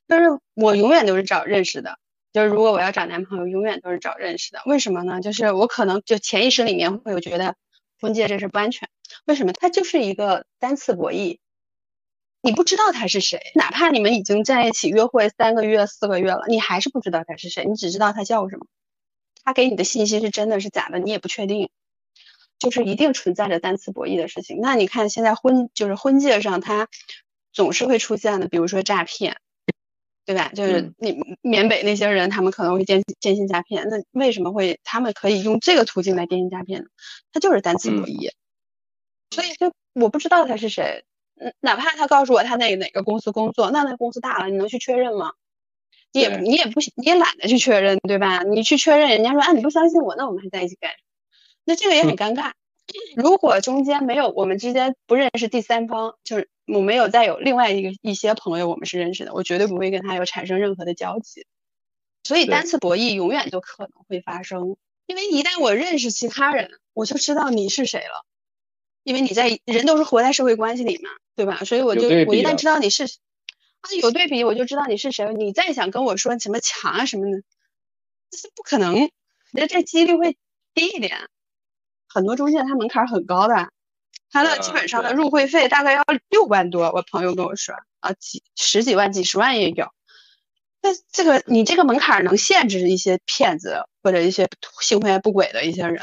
但是我永远都是找认识的，就是如果我要找男朋友，永远都是找认识的。为什么呢？就是我可能就潜意识里面会有觉得婚介这是不安全。为什么？它就是一个单次博弈，你不知道他是谁，哪怕你们已经在一起约会三个月、四个月了，你还是不知道他是谁，你只知道他叫什么，他给你的信息是真的是假的，你也不确定，就是一定存在着单次博弈的事情。那你看现在婚就是婚介上，他总是会出现的，比如说诈骗。对吧？就是你缅北那些人，他们可能会电电信诈骗。那为什么会他们可以用这个途径来电信诈骗呢？他就是单词博弈。所以就我不知道他是谁，嗯，哪怕他告诉我他在哪个公司工作，那那公司大了，你能去确认吗？你也你也不你也懒得去确认，对吧？你去确认，人家说啊你不相信我，那我们还在一起干？那这个也很尴尬。如果中间没有我们之间不认识第三方，就是我没有再有另外一个一些朋友我们是认识的，我绝对不会跟他有产生任何的交集。所以单次博弈永远都可能会发生，因为一旦我认识其他人，我就知道你是谁了。因为你在人都是活在社会关系里嘛，对吧？所以我就我一旦知道你是啊有对比，我就知道你是谁。你再想跟我说什么强啊什么的，这是不可能，那这几率会低一点。很多中介他门槛很高的，他的基本上的入会费大概要六万多。我朋友跟我说啊，几十几万、几十万也有。那这个你这个门槛能限制一些骗子或者一些行为不轨的一些人，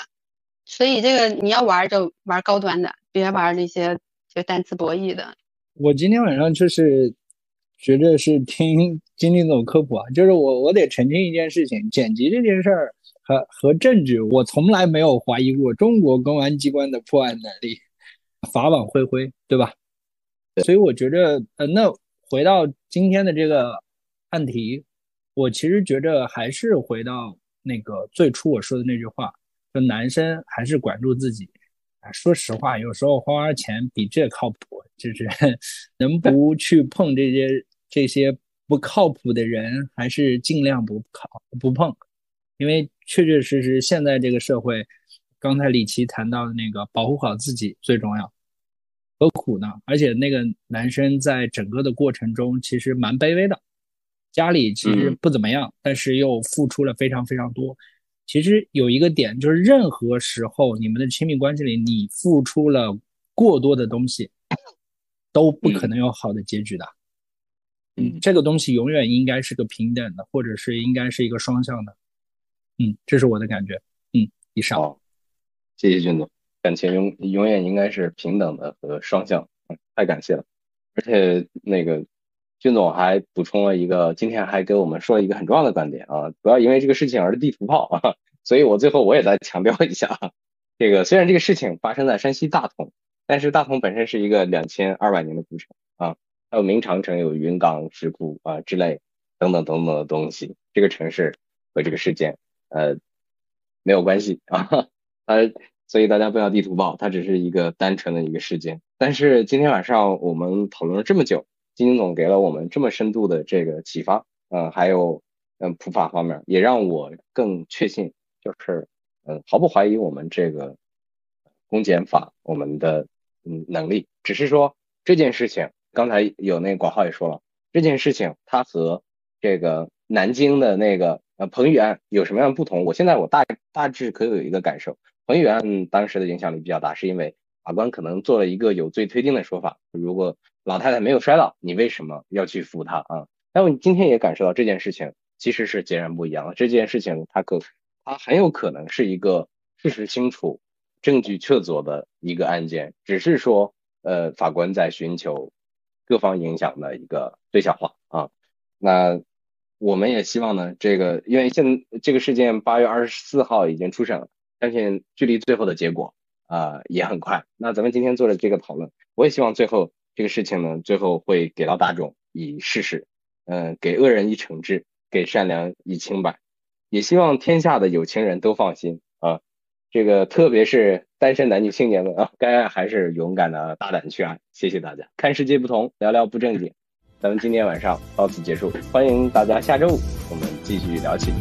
所以这个你要玩就玩高端的，别玩那些就单词博弈的。我今天晚上就是觉得是听金金总科普啊，就是我我得澄清一件事情，剪辑这件事儿。和和政治，我从来没有怀疑过中国公安机关的破案能力，法网恢恢，对吧？所以我觉着，呃，那回到今天的这个案题，我其实觉着还是回到那个最初我说的那句话，就男生还是管住自己，说实话，有时候花花钱比这靠谱，就是 [laughs] 能不去碰这些这些不靠谱的人，还是尽量不靠不碰，因为确确实实现在这个社会，刚才李琦谈到的那个保护好自己最重要，何苦呢？而且那个男生在整个的过程中其实蛮卑微的，家里其实不怎么样，但是又付出了非常非常多。其实有一个点，就是任何时候你们的亲密关系里，你付出了过多的东西，都不可能有好的结局的。嗯，这个东西永远应该是个平等的，或者是应该是一个双向的。嗯，这是我的感觉。嗯，以上。谢谢军总，感情永永远应该是平等的和双向。嗯，太感谢了。而且那个军总还补充了一个，今天还给我们说了一个很重要的观点啊，不要因为这个事情而地图炮啊。[laughs] 所以我最后我也再强调一下啊，[laughs] 这个虽然这个事情发生在山西大同，但是大同本身是一个两千二百年的古城啊，还有明长城、有云冈石窟啊之类等等等等的东西，这个城市和这个事件呃没有关系 [laughs] 啊，呃，所以大家不要地图报，它只是一个单纯的一个事件。但是今天晚上我们讨论了这么久，金金总给了我们这么深度的这个启发，嗯，还有嗯普法方面，也让我更确信。就是，嗯，毫不怀疑我们这个公检法我们的嗯能力，只是说这件事情，刚才有那广浩也说了，这件事情它和这个南京的那个呃彭宇案有什么样的不同？我现在我大大致可以有一个感受，彭宇案当时的影响力比较大，是因为法官可能做了一个有罪推定的说法，如果老太太没有摔倒，你为什么要去扶她啊？但我今天也感受到这件事情其实是截然不一样了，这件事情它可。它很有可能是一个事实清楚、证据确凿的一个案件，只是说，呃，法官在寻求各方影响的一个最小化啊。那我们也希望呢，这个因为现这个事件八月二十四号已经出审了，相信距离最后的结果啊也很快。那咱们今天做的这个讨论，我也希望最后这个事情呢，最后会给到大众以事实，嗯，给恶人以惩治，给善良以清白。也希望天下的有情人都放心啊，这个特别是单身男女青年们啊，该爱还是勇敢的大胆去爱。谢谢大家，看世界不同，聊聊不正经。咱们今天晚上到此结束，欢迎大家下周五我们继续聊起。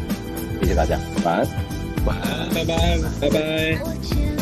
谢谢大家，晚安，晚安，拜拜，拜拜。